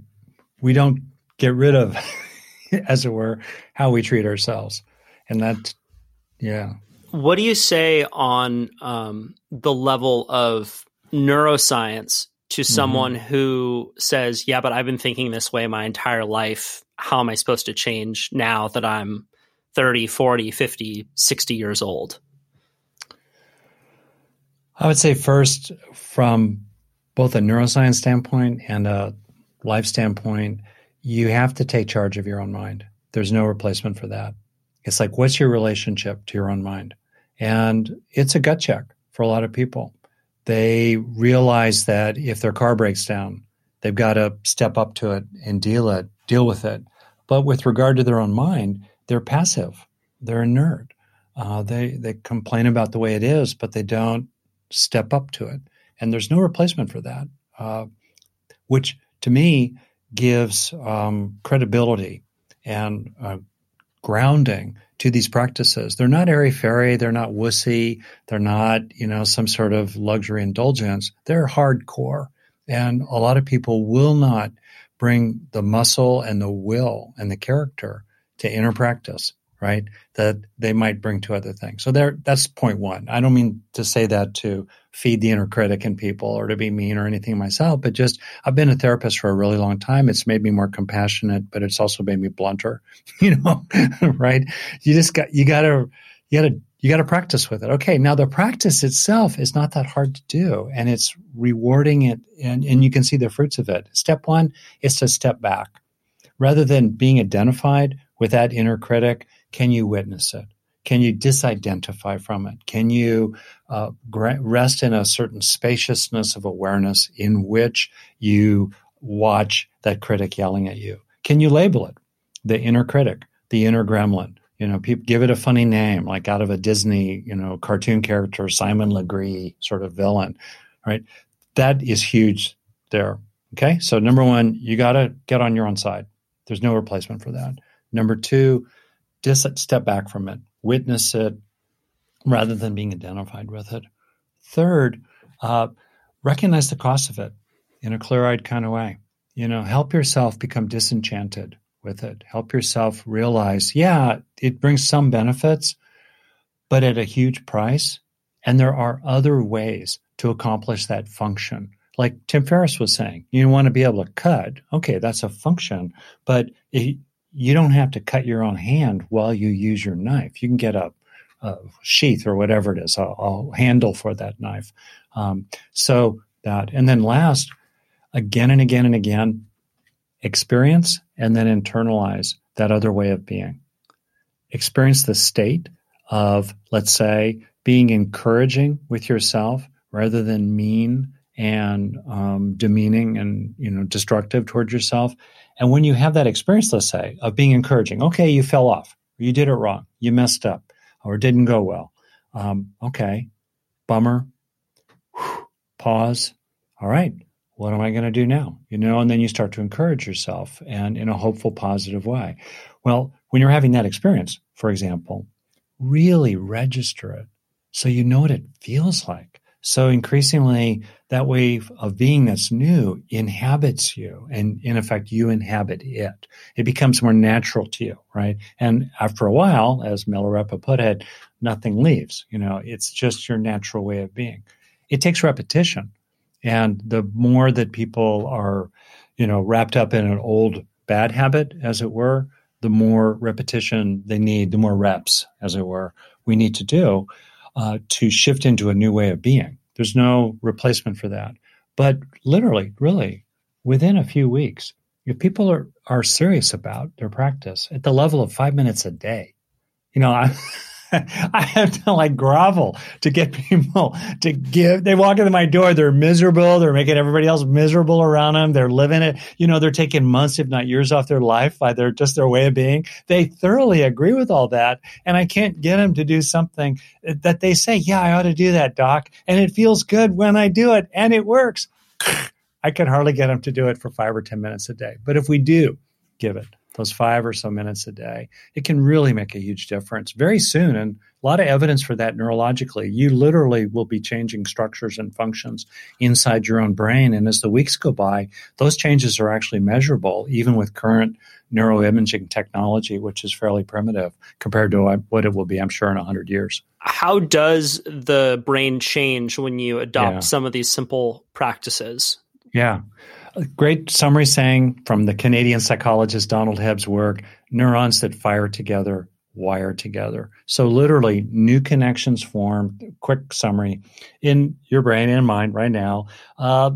we don't get rid of, as it were, how we treat ourselves. And that, yeah. What do you say on um, the level of neuroscience to mm-hmm. someone mm-hmm. who says, Yeah, but I've been thinking this way my entire life. How am I supposed to change now that I'm 30, 40, 50, 60 years old? I would say, first, from both a neuroscience standpoint and a life standpoint, you have to take charge of your own mind. There's no replacement for that. It's like, what's your relationship to your own mind? And it's a gut check for a lot of people they realize that if their car breaks down, they've got to step up to it and deal it, deal with it. But with regard to their own mind, they're passive. They're inert. Uh, they they complain about the way it is, but they don't step up to it. And there's no replacement for that, uh, which to me gives um, credibility and uh, grounding to these practices. They're not airy fairy. They're not wussy. They're not, you know, some sort of luxury indulgence. They're hardcore. And a lot of people will not bring the muscle and the will and the character to inner practice right? That they might bring to other things. So there, that's point one. I don't mean to say that to feed the inner critic in people or to be mean or anything myself, but just I've been a therapist for a really long time. It's made me more compassionate, but it's also made me blunter, you know, right? You just got, you gotta, you gotta, you got to practice with it. Okay, now the practice itself is not that hard to do, and it's rewarding it, and, and you can see the fruits of it. Step one is to step back. Rather than being identified with that inner critic, can you witness it? Can you disidentify from it? Can you uh, rest in a certain spaciousness of awareness in which you watch that critic yelling at you? Can you label it? The inner critic, the inner gremlin. You know, people give it a funny name, like out of a Disney, you know, cartoon character, Simon Legree sort of villain, right? That is huge there. Okay. So number one, you got to get on your own side. There's no replacement for that. Number two, just step back from it, witness it rather than being identified with it. Third, uh, recognize the cost of it in a clear eyed kind of way. You know, help yourself become disenchanted with it. Help yourself realize, yeah, it brings some benefits, but at a huge price. And there are other ways to accomplish that function. Like Tim Ferriss was saying, you want to be able to cut. Okay, that's a function, but it, you don't have to cut your own hand while you use your knife. You can get a, a sheath or whatever it is, a, a handle for that knife. Um, so that, and then last, again and again and again, experience and then internalize that other way of being. Experience the state of, let's say, being encouraging with yourself rather than mean and um, demeaning and you know destructive towards yourself and when you have that experience, let's say, of being encouraging, okay, you fell off, you did it wrong, you messed up, or didn't go well. Um, okay, bummer. Whew, pause. All right, what am I going to do now? You know, and then you start to encourage yourself and in a hopeful, positive way. Well, when you're having that experience, for example, really register it so you know what it feels like. So increasingly, that way of being that's new inhabits you, and in effect, you inhabit it. It becomes more natural to you, right? And after a while, as Milarepa put it, nothing leaves. You know, it's just your natural way of being. It takes repetition, and the more that people are, you know, wrapped up in an old bad habit, as it were, the more repetition they need, the more reps, as it were, we need to do uh, to shift into a new way of being. There's no replacement for that. But literally, really, within a few weeks, if people are, are serious about their practice at the level of five minutes a day, You know, I I have to like grovel to get people to give. They walk into my door, they're miserable. They're making everybody else miserable around them. They're living it. You know, they're taking months, if not years, off their life by their just their way of being. They thoroughly agree with all that, and I can't get them to do something that they say, "Yeah, I ought to do that, doc," and it feels good when I do it, and it works. I can hardly get them to do it for five or ten minutes a day, but if we do give it those five or so minutes a day, it can really make a huge difference very soon. And a lot of evidence for that neurologically. You literally will be changing structures and functions inside your own brain. And as the weeks go by, those changes are actually measurable, even with current neuroimaging technology, which is fairly primitive compared to what it will be, I'm sure, in 100 years. How does the brain change when you adopt yeah. some of these simple practices? Yeah. Great summary saying from the Canadian psychologist Donald Hebb's work neurons that fire together wire together. So, literally, new connections form. Quick summary in your brain and mind right now, uh,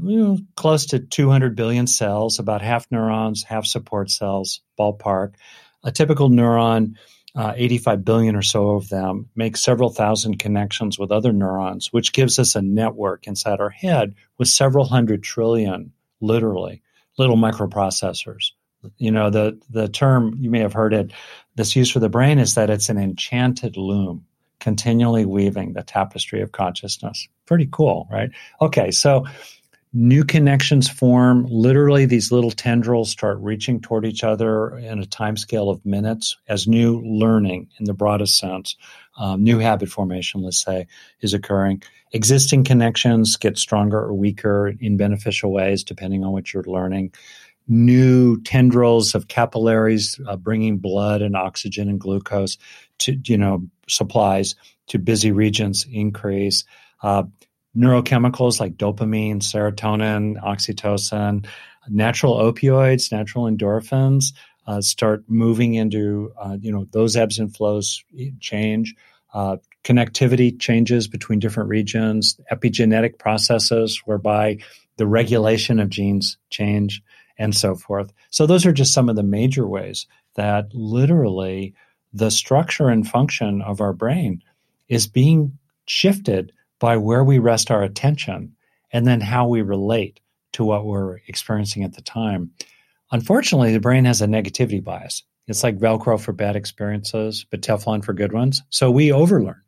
close to 200 billion cells, about half neurons, half support cells, ballpark. A typical neuron uh, 85 billion or so of them make several thousand connections with other neurons, which gives us a network inside our head with several hundred trillion literally little microprocessors. You know, the the term you may have heard it, this use for the brain is that it's an enchanted loom, continually weaving the tapestry of consciousness. Pretty cool, right? Okay, so new connections form. Literally, these little tendrils start reaching toward each other in a time scale of minutes as new learning, in the broadest sense, um, new habit formation, let's say, is occurring. Existing connections get stronger or weaker in beneficial ways, depending on what you're learning. New tendrils of capillaries uh, bringing blood and oxygen and glucose to, you know, supplies to busy regions increase. Uh, neurochemicals like dopamine, serotonin, oxytocin, natural opioids, natural endorphins uh, start moving into, uh, you know, those ebbs and flows change. Uh, connectivity changes between different regions, epigenetic processes whereby the regulation of genes change, and so forth. So, those are just some of the major ways that literally the structure and function of our brain is being shifted by where we rest our attention and then how we relate to what we're experiencing at the time. Unfortunately, the brain has a negativity bias. It's like Velcro for bad experiences, but Teflon for good ones. So we overlearn.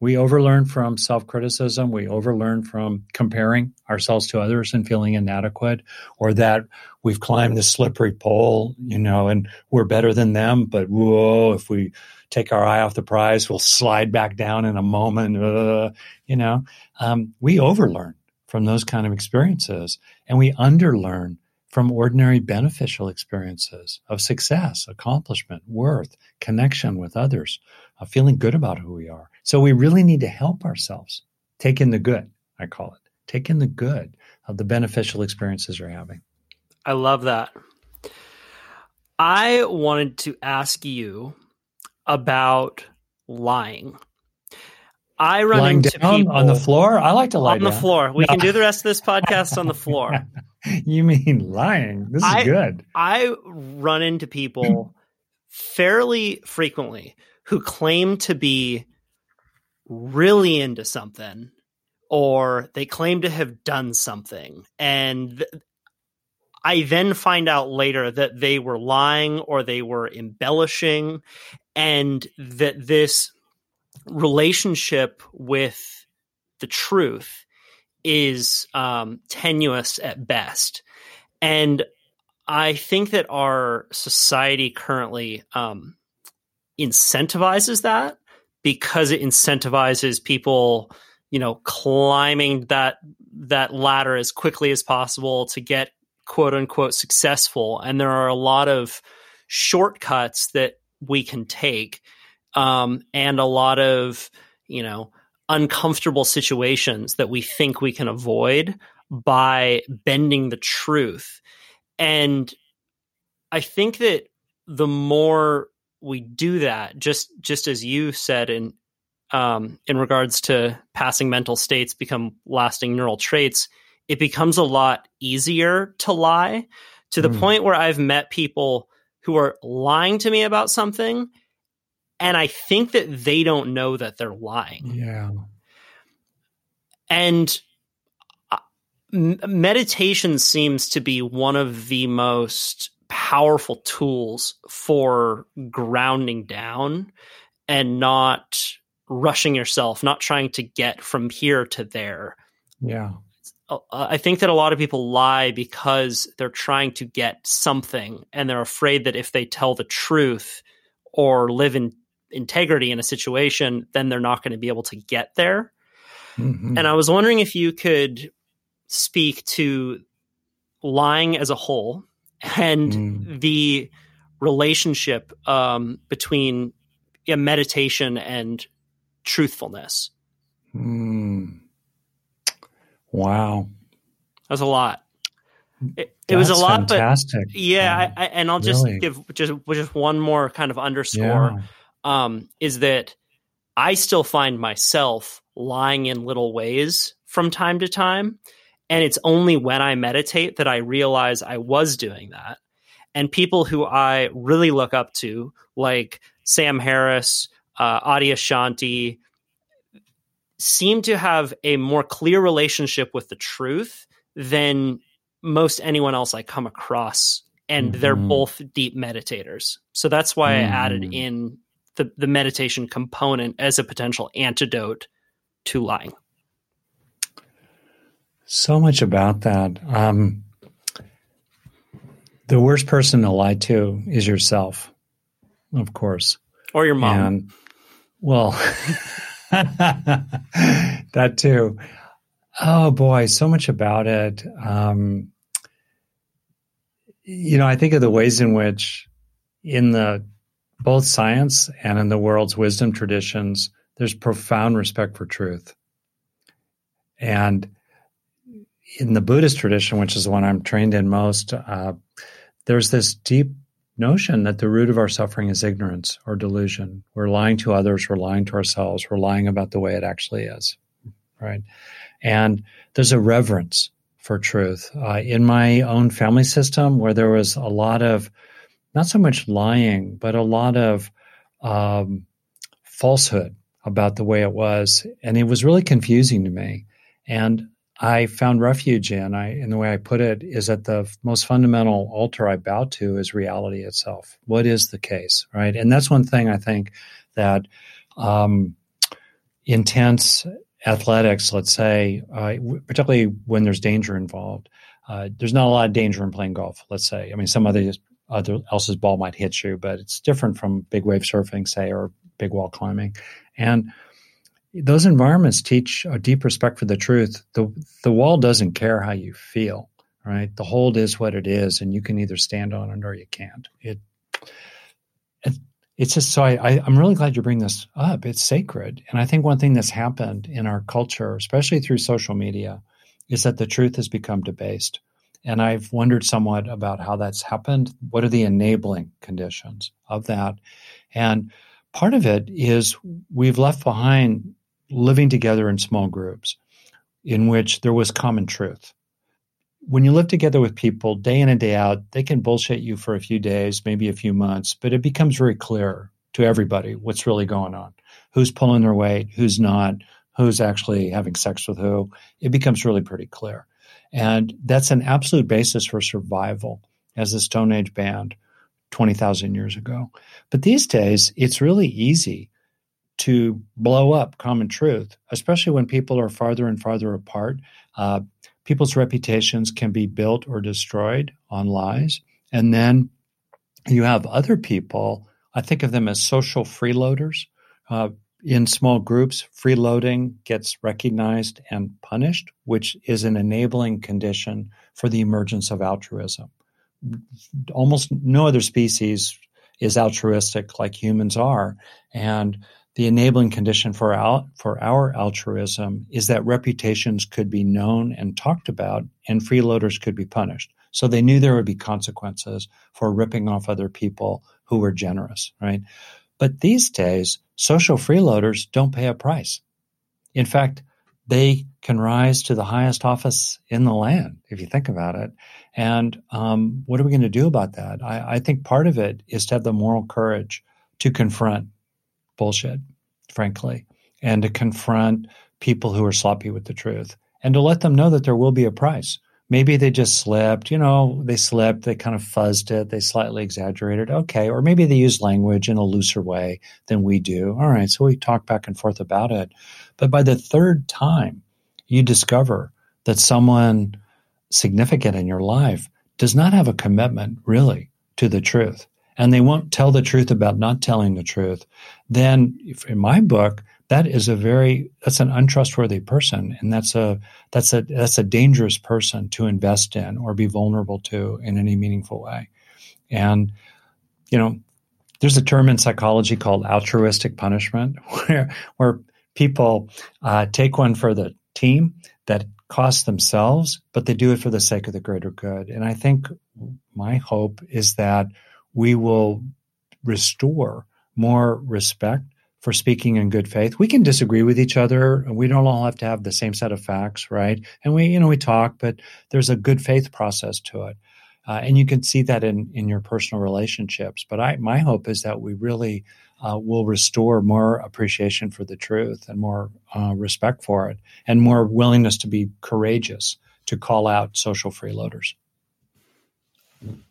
We overlearn from self criticism. We overlearn from comparing ourselves to others and feeling inadequate, or that we've climbed the slippery pole, you know, and we're better than them. But whoa, if we take our eye off the prize, we'll slide back down in a moment. Uh, you know, um, we overlearn from those kind of experiences, and we underlearn from ordinary beneficial experiences of success, accomplishment, worth, connection with others, uh, feeling good about who we are. So we really need to help ourselves take in the good, I call it. Take in the good of the beneficial experiences you're having. I love that. I wanted to ask you about lying. I run Lying into people on the floor. I like to lie on down. the floor. We no. can do the rest of this podcast on the floor. you mean lying? This is I, good. I run into people fairly frequently who claim to be really into something or they claim to have done something and th- I then find out later that they were lying or they were embellishing and that this relationship with the truth is um, tenuous at best. And I think that our society currently um, incentivizes that because it incentivizes people, you know, climbing that that ladder as quickly as possible to get quote unquote successful. And there are a lot of shortcuts that we can take um, and a lot of you know uncomfortable situations that we think we can avoid by bending the truth and i think that the more we do that just just as you said in um, in regards to passing mental states become lasting neural traits it becomes a lot easier to lie to the mm. point where i've met people who are lying to me about something And I think that they don't know that they're lying. Yeah. And uh, meditation seems to be one of the most powerful tools for grounding down and not rushing yourself, not trying to get from here to there. Yeah. Uh, I think that a lot of people lie because they're trying to get something and they're afraid that if they tell the truth or live in integrity in a situation, then they're not going to be able to get there. Mm-hmm. And I was wondering if you could speak to lying as a whole and mm. the relationship um, between yeah, meditation and truthfulness. Mm. Wow. That was a lot. It, it was a lot, fantastic. but yeah, I, I, and I'll just really? give just just one more kind of underscore. Yeah. Um, is that I still find myself lying in little ways from time to time, and it's only when I meditate that I realize I was doing that. And people who I really look up to, like Sam Harris, uh, Adyashanti, seem to have a more clear relationship with the truth than most anyone else I come across. And mm-hmm. they're both deep meditators. So that's why mm-hmm. I added mm. in the, the meditation component as a potential antidote to lying. So much about that. Um, the worst person to lie to is yourself, of course, or your mom. And, well, that too. Oh boy, so much about it. Um, you know, I think of the ways in which, in the both science and in the world's wisdom traditions, there's profound respect for truth. And in the Buddhist tradition, which is the one I'm trained in most, uh, there's this deep notion that the root of our suffering is ignorance or delusion. We're lying to others, we're lying to ourselves, we're lying about the way it actually is, right? And there's a reverence for truth. Uh, in my own family system, where there was a lot of, not so much lying, but a lot of um, falsehood about the way it was, and it was really confusing to me. And I found refuge in, I, in the way I put it, is that the most fundamental altar I bow to is reality itself. What is the case, right? And that's one thing I think that um, intense athletics, let's say, uh, particularly when there's danger involved, uh, there's not a lot of danger in playing golf. Let's say, I mean, some other other else's ball might hit you, but it's different from big wave surfing, say, or big wall climbing, and those environments teach a deep respect for the truth. The the wall doesn't care how you feel, right? The hold is what it is, and you can either stand on it or you can't. It, it it's just so I, I I'm really glad you bring this up. It's sacred, and I think one thing that's happened in our culture, especially through social media, is that the truth has become debased. And I've wondered somewhat about how that's happened. What are the enabling conditions of that? And part of it is we've left behind living together in small groups in which there was common truth. When you live together with people day in and day out, they can bullshit you for a few days, maybe a few months, but it becomes very clear to everybody what's really going on. Who's pulling their weight, who's not, who's actually having sex with who. It becomes really pretty clear. And that's an absolute basis for survival as a Stone Age band 20,000 years ago. But these days, it's really easy to blow up common truth, especially when people are farther and farther apart. Uh, people's reputations can be built or destroyed on lies. And then you have other people, I think of them as social freeloaders. Uh, in small groups, freeloading gets recognized and punished, which is an enabling condition for the emergence of altruism. Almost no other species is altruistic like humans are. And the enabling condition for our, for our altruism is that reputations could be known and talked about and freeloaders could be punished. So they knew there would be consequences for ripping off other people who were generous, right? But these days, social freeloaders don't pay a price. In fact, they can rise to the highest office in the land, if you think about it. And um, what are we going to do about that? I, I think part of it is to have the moral courage to confront bullshit, frankly, and to confront people who are sloppy with the truth and to let them know that there will be a price. Maybe they just slipped, you know, they slipped, they kind of fuzzed it, they slightly exaggerated. Okay. Or maybe they use language in a looser way than we do. All right. So we talk back and forth about it. But by the third time, you discover that someone significant in your life does not have a commitment really to the truth and they won't tell the truth about not telling the truth, then in my book, that is a very that's an untrustworthy person and that's a that's a that's a dangerous person to invest in or be vulnerable to in any meaningful way. And you know there's a term in psychology called altruistic punishment where where people uh, take one for the team that costs themselves but they do it for the sake of the greater good. And i think my hope is that we will restore more respect for speaking in good faith. We can disagree with each other. We don't all have to have the same set of facts, right? And we, you know, we talk, but there's a good faith process to it. Uh, and you can see that in, in your personal relationships. But I, my hope is that we really uh, will restore more appreciation for the truth and more uh, respect for it and more willingness to be courageous to call out social freeloaders.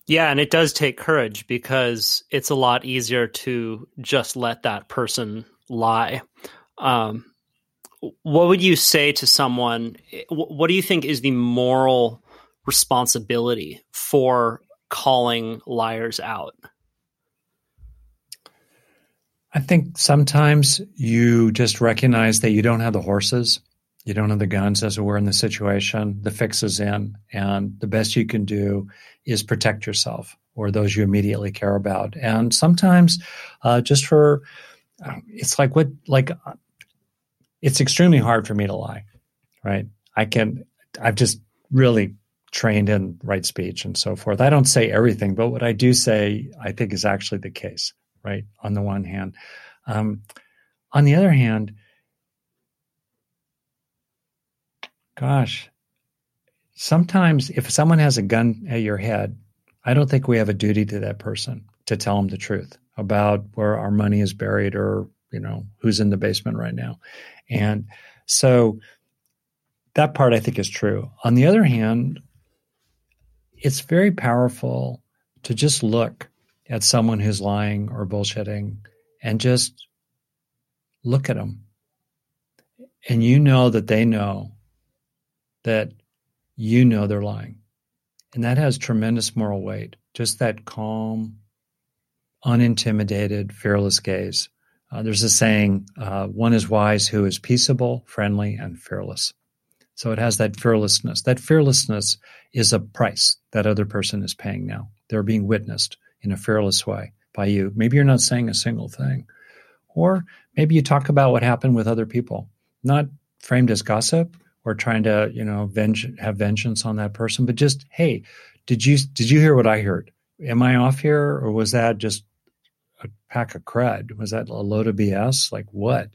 Yeah, and it does take courage because it's a lot easier to just let that person lie. Um, what would you say to someone? What do you think is the moral responsibility for calling liars out? I think sometimes you just recognize that you don't have the horses, you don't have the guns, as it were, in the situation. The fix is in, and the best you can do is protect yourself or those you immediately care about. And sometimes, uh, just for uh, it's like what like uh, it's extremely hard for me to lie, right? I can I've just really trained in right speech and so forth. I don't say everything, but what I do say, I think, is actually the case, right? On the one hand, um, on the other hand, gosh, sometimes if someone has a gun at your head, I don't think we have a duty to that person to tell them the truth about where our money is buried or, you know, who's in the basement right now. And so that part I think is true. On the other hand, it's very powerful to just look at someone who's lying or bullshitting and just look at them. And you know that they know that you know they're lying. And that has tremendous moral weight. Just that calm, unintimidated, fearless gaze. Uh, there's a saying, uh, one is wise who is peaceable, friendly, and fearless. So it has that fearlessness. That fearlessness is a price that other person is paying now. They're being witnessed in a fearless way by you. Maybe you're not saying a single thing. Or maybe you talk about what happened with other people, not framed as gossip, or trying to you know venge have vengeance on that person. But just hey did you did you hear what i heard? Am i off here or was that just a pack of crud? Was that a load of bs like what?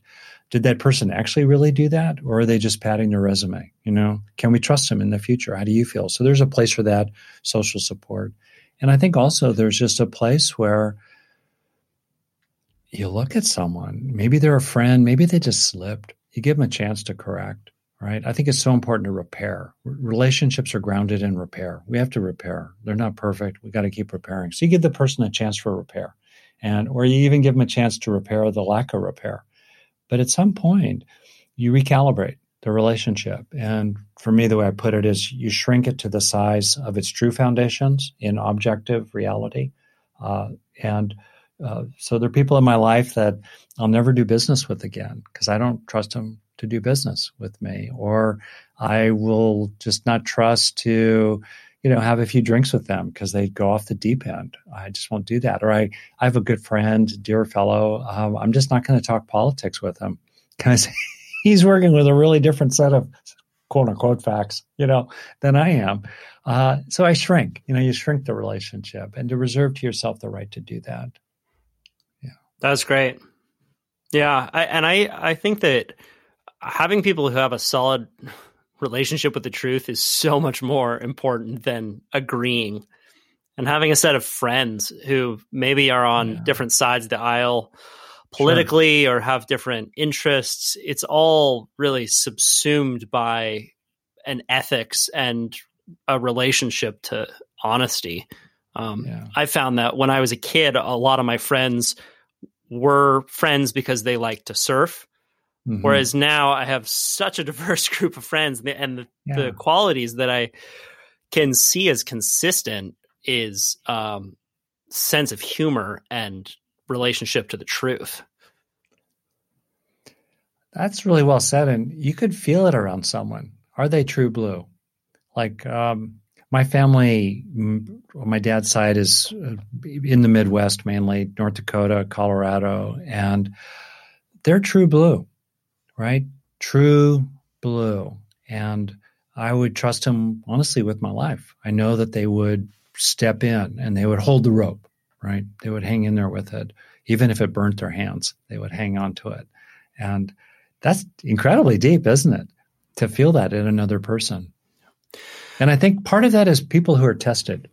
Did that person actually really do that or are they just padding their resume you know? Can we trust them in the future? How do you feel? So there's a place for that social support. And i think also there's just a place where you look at someone maybe they're a friend maybe they just slipped. You give them a chance to correct right? I think it's so important to repair. Relationships are grounded in repair. We have to repair. They're not perfect. We got to keep repairing. So you give the person a chance for repair, and or you even give them a chance to repair the lack of repair. But at some point, you recalibrate the relationship. And for me, the way I put it is you shrink it to the size of its true foundations in objective reality. Uh, and uh, so there are people in my life that I'll never do business with again because I don't trust them to do business with me, or I will just not trust to, you know, have a few drinks with them because they go off the deep end. I just won't do that. Or I, I have a good friend, dear fellow. Um, I'm just not going to talk politics with him because he's working with a really different set of quote unquote facts, you know, than I am. Uh, so I shrink. You know, you shrink the relationship, and to reserve to yourself the right to do that. Yeah, that's great. Yeah, I, and I I think that having people who have a solid relationship with the truth is so much more important than agreeing and having a set of friends who maybe are on yeah. different sides of the aisle politically sure. or have different interests. It's all really subsumed by an ethics and a relationship to honesty. Um, yeah. I found that when I was a kid, a lot of my friends were friends because they liked to surf. Mm-hmm. Whereas now I have such a diverse group of friends, and the, yeah. the qualities that I can see as consistent is um, sense of humor and relationship to the truth. That's really well said, and you could feel it around someone. Are they true blue? Like um, my family, my dad's side is uh, in the Midwest, mainly North Dakota, Colorado, and they're true blue, right? True blue, and I would trust him honestly with my life. I know that they would step in and they would hold the rope, right? They would hang in there with it, even if it burnt their hands. They would hang on to it, and that's incredibly deep, isn't it? To feel that in another person. And I think part of that is people who are tested,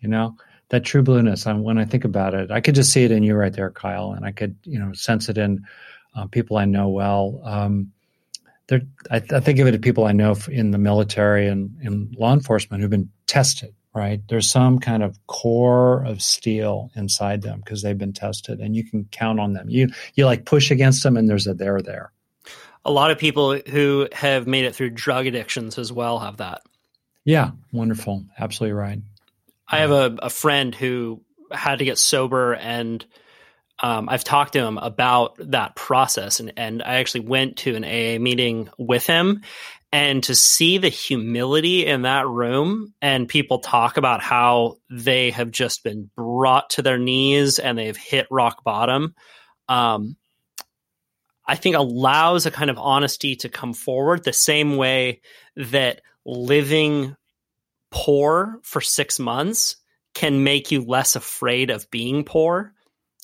you know, that true blueness. And when I think about it, I could just see it in you right there, Kyle, and I could, you know, sense it in uh, people I know well. Um, there, I, I, think of it as people I know in the military and in law enforcement who've been tested. Right, there's some kind of core of steel inside them because they've been tested, and you can count on them. You you like push against them, and there's a there there a lot of people who have made it through drug addictions as well have that. Yeah, wonderful. Absolutely right. I have a, a friend who had to get sober and um, I've talked to him about that process and, and I actually went to an AA meeting with him and to see the humility in that room and people talk about how they have just been brought to their knees and they've hit rock bottom. Um, I think allows a kind of honesty to come forward the same way that living poor for six months can make you less afraid of being poor.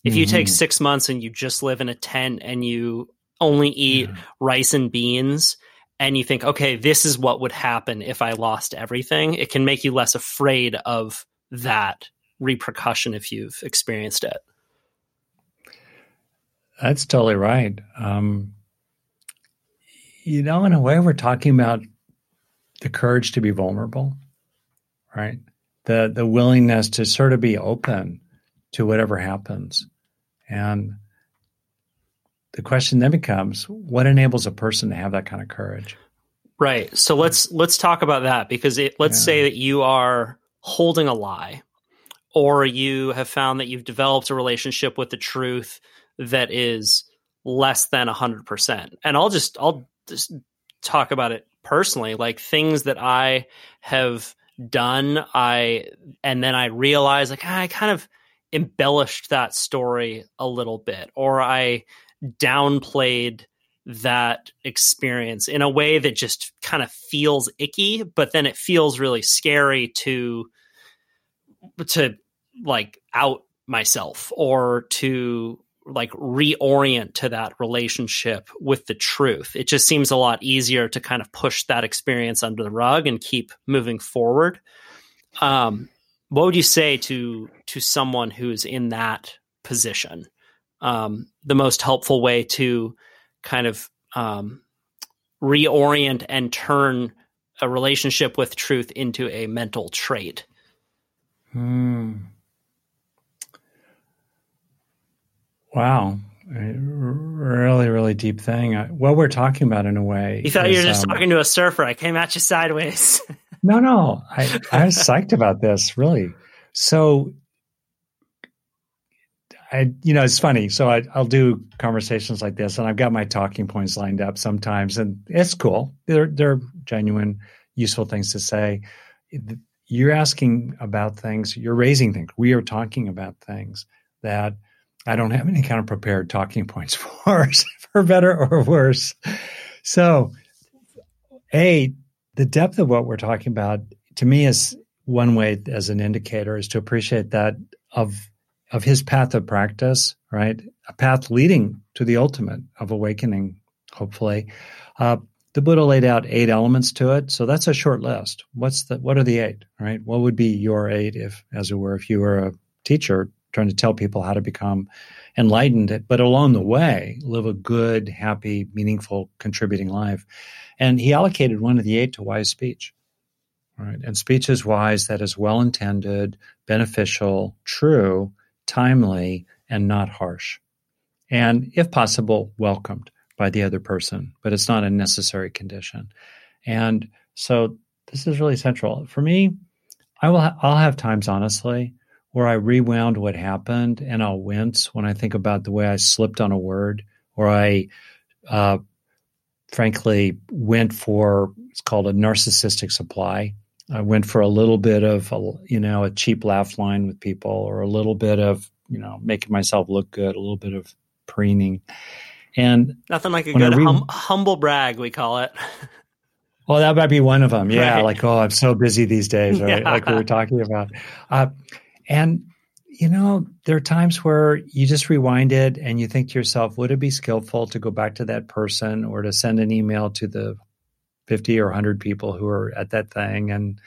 If mm-hmm. you take mm-hmm. six months and you just live in a tent and you only eat yeah. rice and beans and you think, okay, this is what would happen if I lost everything, it can make you less afraid of that repercussion if you've experienced it. That's totally right. Um, you know, in a way, we're talking about the courage to be vulnerable, right? The the willingness to sort of be open to whatever happens, and the question then becomes, what enables a person to have that kind of courage? Right. So let's let's talk about that because it, let's yeah. say that you are holding a lie, or you have found that you've developed a relationship with the truth that is less than 100%. And I'll just I'll just talk about it personally, like things that I have done I and then I realize like ah, I kind of embellished that story a little bit or I downplayed that experience in a way that just kind of feels icky but then it feels really scary to to like out myself or to like reorient to that relationship with the truth. It just seems a lot easier to kind of push that experience under the rug and keep moving forward. Um, what would you say to to someone who's in that position? Um, the most helpful way to kind of um, reorient and turn a relationship with truth into a mental trait. Hmm. Wow. Really, really deep thing. What we're talking about, in a way, you thought is, you were just um, talking to a surfer. I came at you sideways. no, no, I, I was psyched about this. Really. So, I, you know, it's funny. So I, I'll do conversations like this, and I've got my talking points lined up sometimes, and it's cool. They're they're genuine, useful things to say. You're asking about things. You're raising things. We are talking about things that I don't have any kind of prepared talking points for, for better or worse. So, A, the depth of what we're talking about to me is one way as an indicator is to appreciate that of of his path of practice, right? A path leading to the ultimate of awakening, hopefully. Uh, the Buddha laid out eight elements to it, so that's a short list. What's the what are the eight? Right? What would be your eight if, as it were, if you were a teacher trying to tell people how to become enlightened, but along the way, live a good, happy, meaningful, contributing life. And he allocated one of the eight to wise speech. Right. And speech is wise that is well intended, beneficial, true, timely, and not harsh. And if possible, welcomed by the other person, but it's not a necessary condition. And so this is really central. For me, I will ha- I'll have times honestly where I rewound what happened and I'll wince when I think about the way I slipped on a word or I uh, frankly went for it's called a narcissistic supply. I went for a little bit of a, you know a cheap laugh line with people or a little bit of you know making myself look good, a little bit of preening. And nothing like a good re- hum- humble brag, we call it. well, that might be one of them. Yeah, right. like oh, I'm so busy these days, right? Yeah. Like we were talking about. Uh, and, you know, there are times where you just rewind it and you think to yourself, would it be skillful to go back to that person or to send an email to the 50 or 100 people who are at that thing and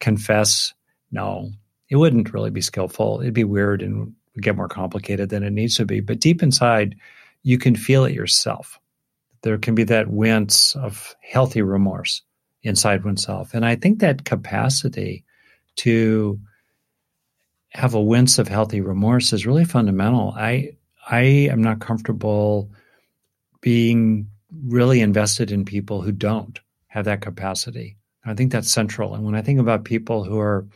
confess? No, it wouldn't really be skillful. It'd be weird and get more complicated than it needs to be. But deep inside, you can feel it yourself. There can be that wince of healthy remorse inside oneself. And I think that capacity to have a wince of healthy remorse is really fundamental. I I am not comfortable being really invested in people who don't have that capacity. I think that's central. And when I think about people who are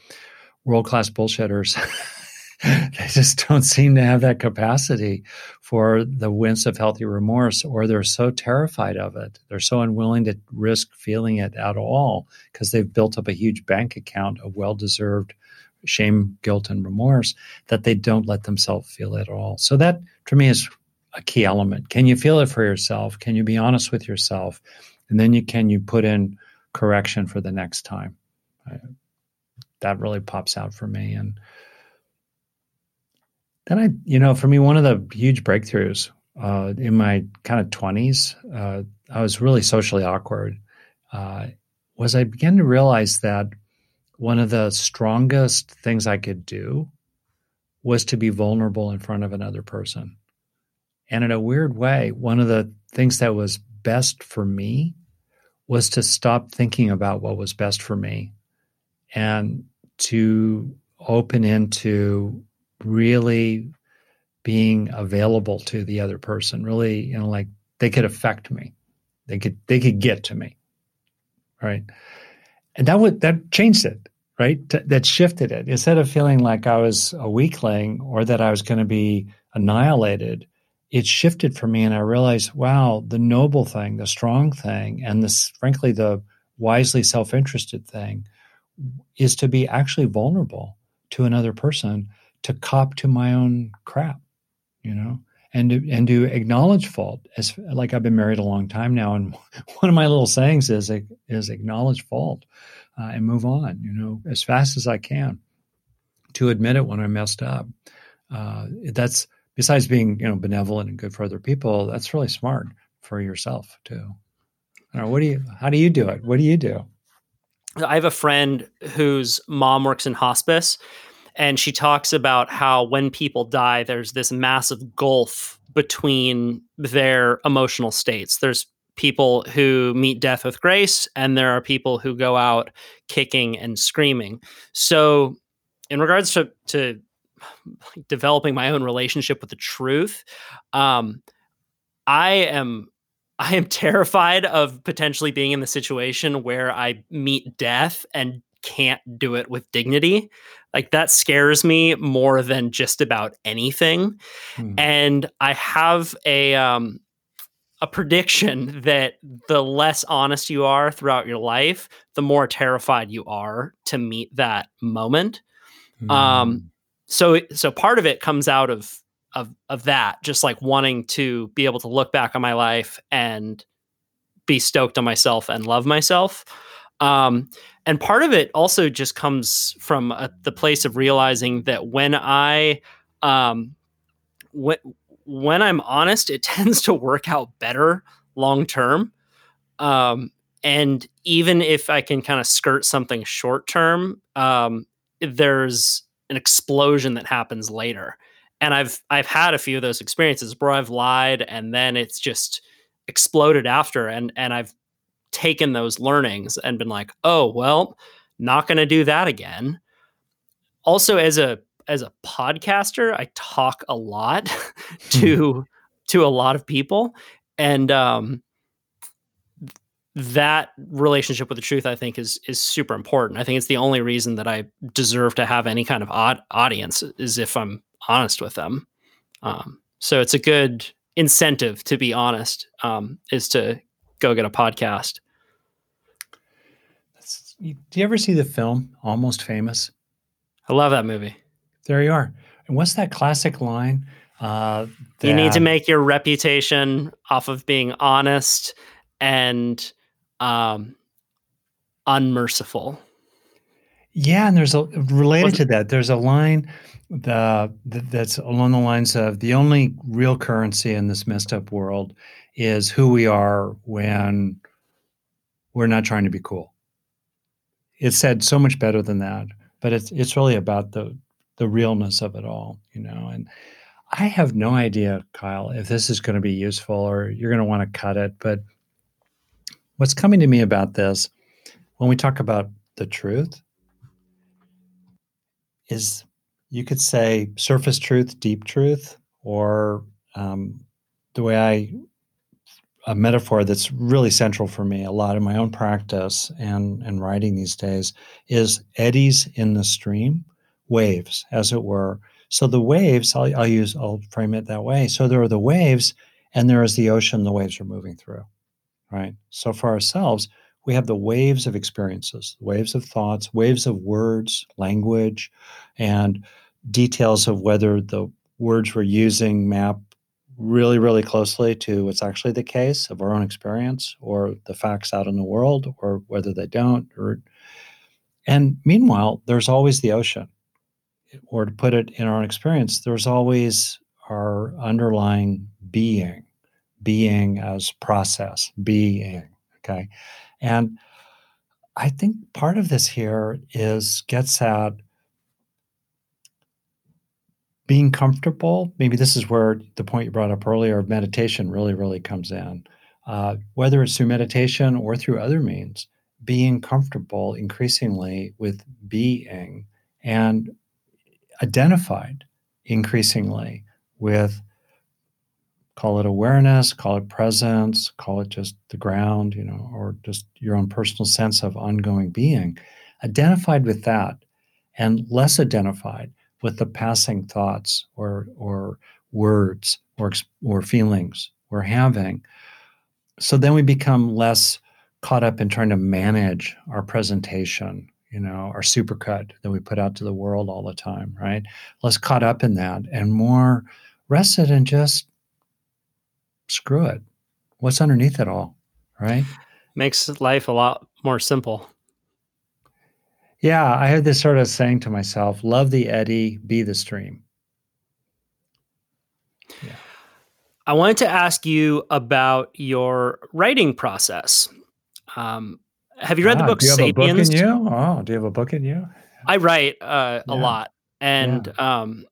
world class bullshitters, they just don't seem to have that capacity for the wince of healthy remorse, or they're so terrified of it. They're so unwilling to risk feeling it at all because they've built up a huge bank account of well deserved shame, guilt, and remorse that they don't let themselves feel at all. So that to me is a key element. Can you feel it for yourself? Can you be honest with yourself? And then you can you put in correction for the next time. I, that really pops out for me. And then I, you know, for me, one of the huge breakthroughs uh, in my kind of twenties, uh, I was really socially awkward. Uh, was I began to realize that one of the strongest things I could do was to be vulnerable in front of another person. And in a weird way, one of the things that was best for me was to stop thinking about what was best for me and to open into really being available to the other person really you know like they could affect me. They could they could get to me. Right? And that would that changed it right? T- that shifted it. Instead of feeling like I was a weakling or that I was going to be annihilated, it shifted for me, and I realized, wow, the noble thing, the strong thing, and this, frankly, the wisely self-interested thing, is to be actually vulnerable to another person, to cop to my own crap, you know, and to, and to acknowledge fault. As like I've been married a long time now, and one of my little sayings is is acknowledge fault uh, and move on, you know, as fast as I can to admit it when I messed up. Uh, that's besides being, you know, benevolent and good for other people, that's really smart for yourself too. Know, what do you, how do you do it? What do you do? I have a friend whose mom works in hospice and she talks about how when people die, there's this massive gulf between their emotional states. There's people who meet death with grace, and there are people who go out kicking and screaming. So, in regards to, to developing my own relationship with the truth, um, I am I am terrified of potentially being in the situation where I meet death and can't do it with dignity. Like that scares me more than just about anything. Hmm. And I have a um a prediction that the less honest you are throughout your life, the more terrified you are to meet that moment. Mm. Um, so so part of it comes out of of of that, just like wanting to be able to look back on my life and be stoked on myself and love myself. Um, and part of it also just comes from a, the place of realizing that when I um, when when I'm honest, it tends to work out better long term. Um, and even if I can kind of skirt something short term, um, there's an explosion that happens later. and I've I've had a few of those experiences where I've lied and then it's just exploded after and and I've taken those learnings and been like, "Oh, well, not going to do that again." Also as a as a podcaster, I talk a lot to hmm. to a lot of people. And um that relationship with the truth i think is is super important. I think it's the only reason that i deserve to have any kind of odd audience is if i'm honest with them. Um, so it's a good incentive to be honest um, is to go get a podcast. Do you ever see the film almost famous? I love that movie there you are and what's that classic line uh, that... you need to make your reputation off of being honest and um, unmerciful. Yeah, and there's a related to that. There's a line the, that's along the lines of the only real currency in this messed up world is who we are when we're not trying to be cool. It's said so much better than that, but it's it's really about the the realness of it all, you know. And I have no idea, Kyle, if this is going to be useful or you're going to want to cut it, but What's coming to me about this, when we talk about the truth, is you could say surface truth, deep truth, or um, the way I, a metaphor that's really central for me a lot in my own practice and, and writing these days is eddies in the stream, waves, as it were. So the waves, I'll, I'll use, I'll frame it that way. So there are the waves, and there is the ocean the waves are moving through right? So for ourselves, we have the waves of experiences, waves of thoughts, waves of words, language, and details of whether the words we're using map really, really closely to what's actually the case of our own experience or the facts out in the world or whether they don't. Or and meanwhile, there's always the ocean. Or to put it in our own experience, there's always our underlying being being as process, being. Okay. And I think part of this here is gets at being comfortable. Maybe this is where the point you brought up earlier of meditation really, really comes in. Uh, whether it's through meditation or through other means, being comfortable increasingly with being and identified increasingly with call it awareness, call it presence, call it just the ground, you know, or just your own personal sense of ongoing being, identified with that and less identified with the passing thoughts or or words or or feelings we're having. So then we become less caught up in trying to manage our presentation, you know, our supercut that we put out to the world all the time, right? Less caught up in that and more rested and just screw it. What's underneath it all? Right? Makes life a lot more simple. Yeah, I had this sort of saying to myself, love the eddy, be the stream. Yeah. I wanted to ask you about your writing process. Um, have you read ah, the book do you Sapiens? Have a book in you? Oh, do you have a book in you? I write uh, yeah. a lot, and yeah. um,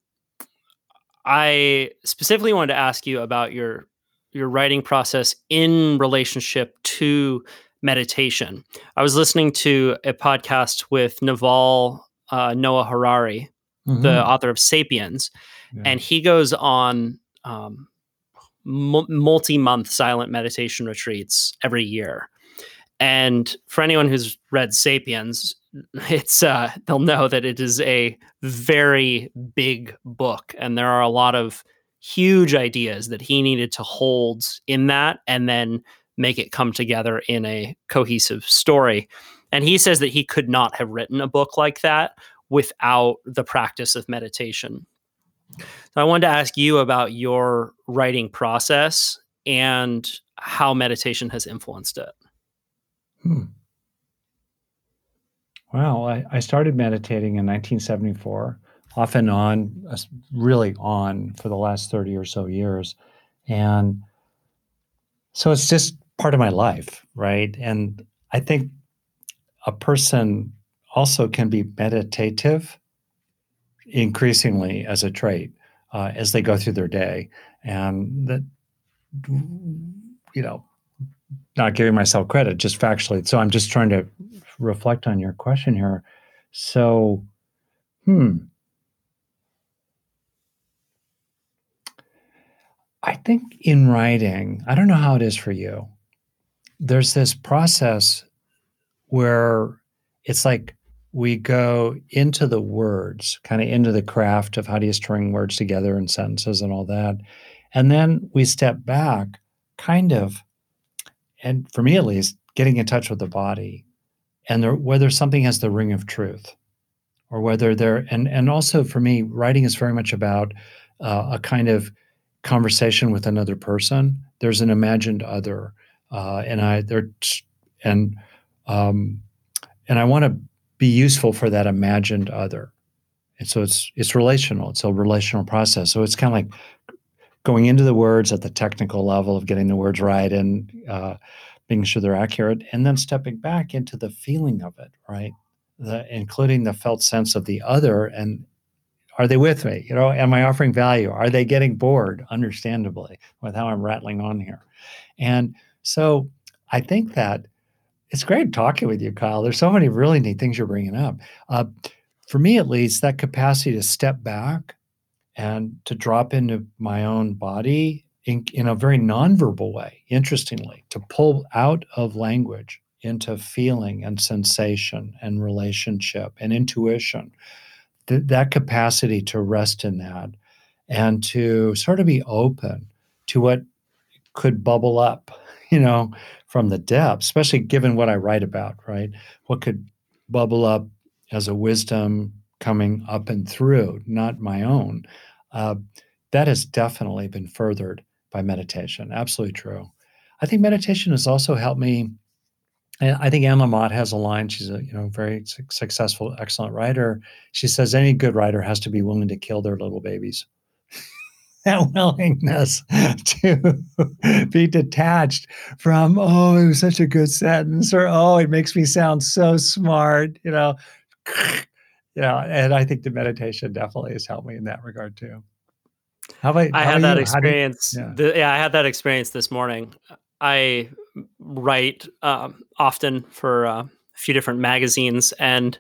I specifically wanted to ask you about your your writing process in relationship to meditation. I was listening to a podcast with Yuval uh, Noah Harari, mm-hmm. the author of *Sapiens*, yeah. and he goes on um, m- multi-month silent meditation retreats every year. And for anyone who's read *Sapiens*, it's uh, they'll know that it is a very big book, and there are a lot of huge ideas that he needed to hold in that and then make it come together in a cohesive story. And he says that he could not have written a book like that without the practice of meditation. So I wanted to ask you about your writing process and how meditation has influenced it. Hmm. Wow, I, I started meditating in 1974 off and on, really on for the last 30 or so years. And so it's just part of my life, right? And I think a person also can be meditative increasingly as a trait. uh, as they go through their day, and that you know, not giving myself credit, just factually. So I'm just trying to reflect on your question here. So, hmm. I think in writing, I don't know how it is for you. There's this process where it's like we go into the words, kind of into the craft of how do you string words together and sentences and all that. And then we step back, kind of, and for me at least, getting in touch with the body and there, whether something has the ring of truth or whether there, and, and also for me, writing is very much about uh, a kind of conversation with another person. There's an imagined other. Uh, and I, there, and, um, and I want to be useful for that imagined other. And so it's it's relational. It's a relational process. So it's kind of like going into the words at the technical level of getting the words right and uh, being sure they're accurate, and then stepping back into the feeling of it, right? The, including the felt sense of the other, and are they with me? You know, am I offering value? Are they getting bored, understandably, with how I'm rattling on here? And so I think that it's great talking with you, Kyle. There's so many really neat things you're bringing up. Uh, for me, at least, that capacity to step back and to drop into my own body in, in a very nonverbal way, interestingly, to pull out of language into feeling and sensation and relationship and intuition. Th- that capacity to rest in that and to sort of be open to what could bubble up, you know, from the depths, especially given what I write about, right? What could bubble up as a wisdom coming up and through, not my own. Uh, that has definitely been furthered by meditation. Absolutely true. I think meditation has also helped me. And I think Anne Lamott has a line. She's a you know very successful, excellent writer. She says any good writer has to be willing to kill their little babies that willingness to be detached from, oh, it was such a good sentence, or oh, it makes me sound so smart, you know. yeah, and I think the meditation definitely has helped me in that regard too. How about I how had that you? experience. You, yeah. The, yeah. I had that experience this morning. I write um, often for uh, a few different magazines, and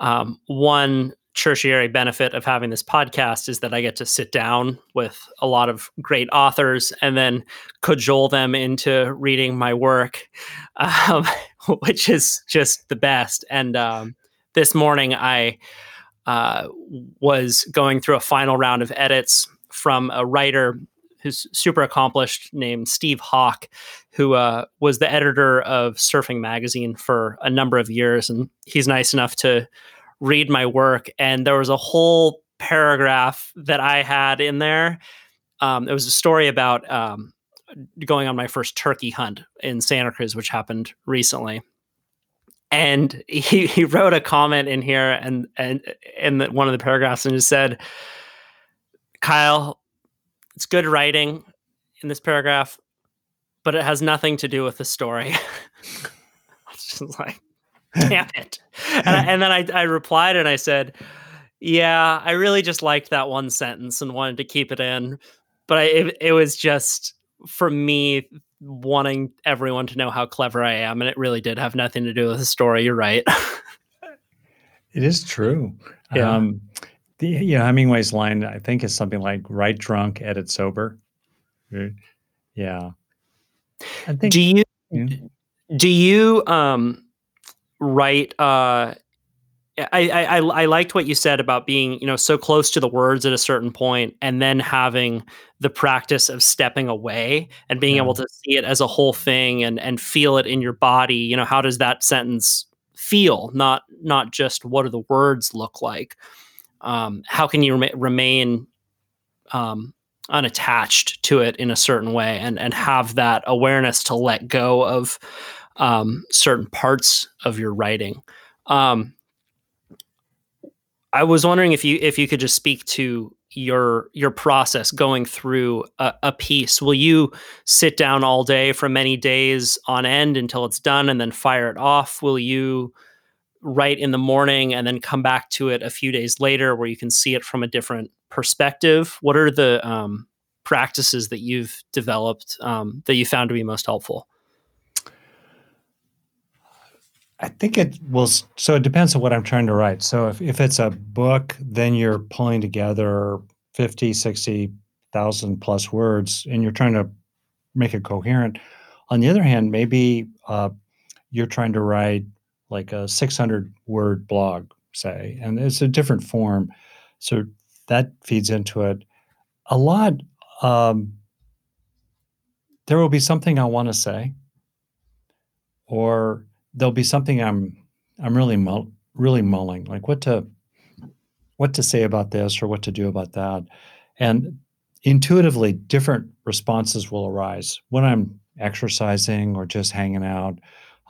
um, one tertiary benefit of having this podcast is that I get to sit down with a lot of great authors and then cajole them into reading my work, um, which is just the best. And um, this morning, I uh, was going through a final round of edits from a writer who's super accomplished named Steve Hawk, who uh, was the editor of Surfing Magazine for a number of years. And he's nice enough to read my work, and there was a whole paragraph that I had in there. Um, it was a story about um, going on my first turkey hunt in Santa Cruz, which happened recently. And he, he wrote a comment in here and and in the, one of the paragraphs and just said, Kyle, it's good writing in this paragraph, but it has nothing to do with the story. just like, damn it. And, I, and then I, I replied and I said, yeah, I really just liked that one sentence and wanted to keep it in. But I, it, it was just for me wanting everyone to know how clever I am. And it really did have nothing to do with the story. You're right. it is true. Yeah. Um, the, you know, Hemingway's line, I think, is something like write drunk, edit sober. Yeah. I think, do you, yeah. do you, um, write uh I, I I liked what you said about being you know so close to the words at a certain point and then having the practice of stepping away and being yeah. able to see it as a whole thing and and feel it in your body you know how does that sentence feel not not just what do the words look like um, how can you rem- remain um, unattached to it in a certain way and and have that awareness to let go of um, certain parts of your writing. Um, I was wondering if you if you could just speak to your your process going through a, a, piece. Will you sit down all day for many days on end until it's done and then fire it off? Will you write in the morning and then come back to it a few days later where you can see it from a different perspective? What are the um, practices that you've developed um, that you found to be most helpful? I think it will. So it depends on what I'm trying to write. So if, if it's a book, then you're pulling together 50, 60,000 plus words and you're trying to make it coherent. On the other hand, maybe uh, you're trying to write like a 600 word blog, say, and it's a different form. So that feeds into it. A lot, um, there will be something I want to say, or there'll be something I'm I'm really mull, really mulling, like what to what to say about this or what to do about that, and intuitively different responses will arise when I'm exercising or just hanging out.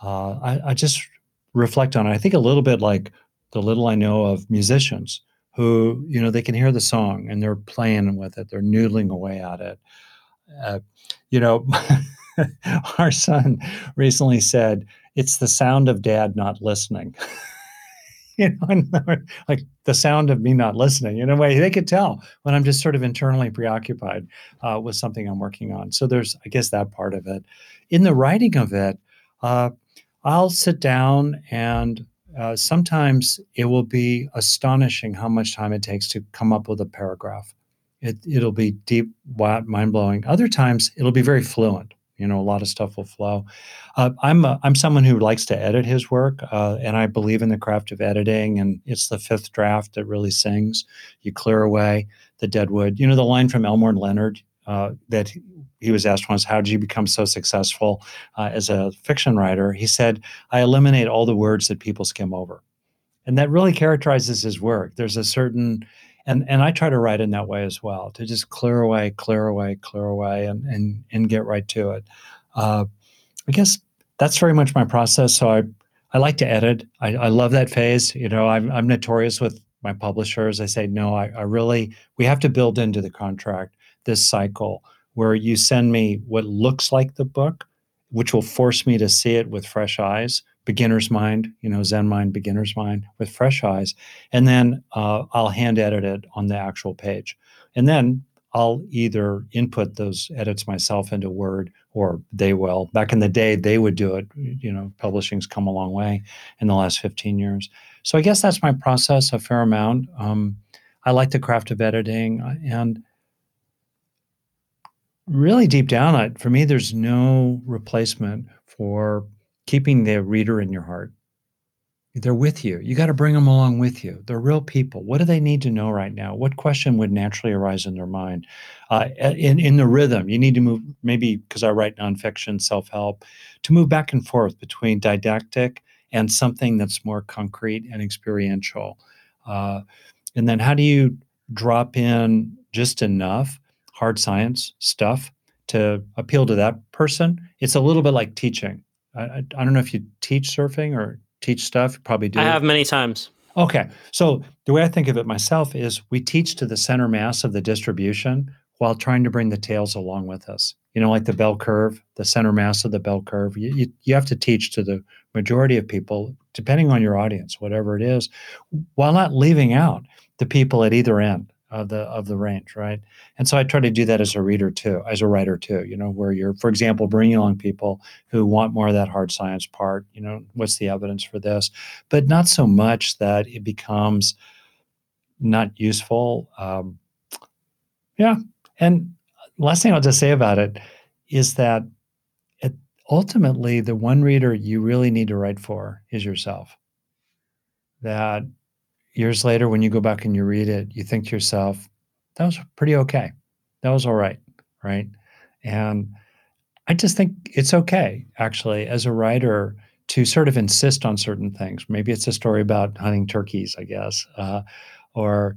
Uh, I, I just reflect on it. I think a little bit like the little I know of musicians who, you know, they can hear the song and they're playing with it, they're noodling away at it. Uh, you know, our son recently said, It's the sound of dad not listening. you know, like the sound of me not listening. In a way, they could tell when I'm just sort of internally preoccupied uh, with something I'm working on. So there's, I guess, that part of it. In the writing of it, uh, I'll sit down and uh, sometimes it will be astonishing how much time it takes to come up with a paragraph. It, it'll be deep, mind blowing. Other times it'll be very fluent. You know, a lot of stuff will flow. Uh, I'm a, I'm someone who likes to edit his work, uh, and I believe in the craft of editing. And it's the fifth draft that really sings. You clear away the dead wood. You know, the line from Elmore Leonard uh, that he was asked once, "How did you become so successful uh, as a fiction writer?" He said, "I eliminate all the words that people skim over," and that really characterizes his work. There's a certain and and I try to write in that way as well to just clear away, clear away, clear away, and and and get right to it. Uh, I guess that's very much my process. So I I like to edit. I, I love that phase. You know, I'm I'm notorious with my publishers. I say no. I, I really we have to build into the contract this cycle where you send me what looks like the book, which will force me to see it with fresh eyes beginner's mind, you know, Zen mind, beginner's mind with fresh eyes. And then uh, I'll hand edit it on the actual page. And then I'll either input those edits myself into Word or they will. Back in the day, they would do it. You know, publishing's come a long way in the last 15 years. So I guess that's my process a fair amount. Um, I like the craft of editing uh, and really deep down, for me, there's no replacement for keeping the reader in your heart. They're with you. You got to bring them along with you. They're real people. What do they need to know right now? What question would naturally arise in their mind? Uh, in in the rhythm, you need to move. Maybe because I write nonfiction, self help, to move back and forth between didactic and something that's more concrete and experiential. Uh, and then, how do you drop in just enough hard science stuff to appeal to that person? It's a little bit like teaching I, I, don't know if you teach surfing or teach stuff. You probably do. I have many times. Okay. So the way I think of it myself is we teach to the center mass of the distribution while trying to bring the tails along with us. You know, like the bell curve, the center mass of the bell curve. You, you, you have to teach to the majority of people, depending on your audience, whatever it is, while not leaving out the people at either end of the of the range, right? And so I try to do that as a reader too, as a writer too. You know, where you're, for example, bringing along people who want more of that hard science part. You know, what's the evidence for this? But not so much that it becomes not useful. Um, yeah, and last thing I'll just say about it is that it, ultimately the one reader you really need to write for is yourself. That years later, when you go back and you read it, you think to yourself, that was pretty okay. That was all right. Right. And I just think it's okay, actually, as a writer, to sort of insist on certain things. Maybe it's a story about hunting turkeys, I guess, uh, or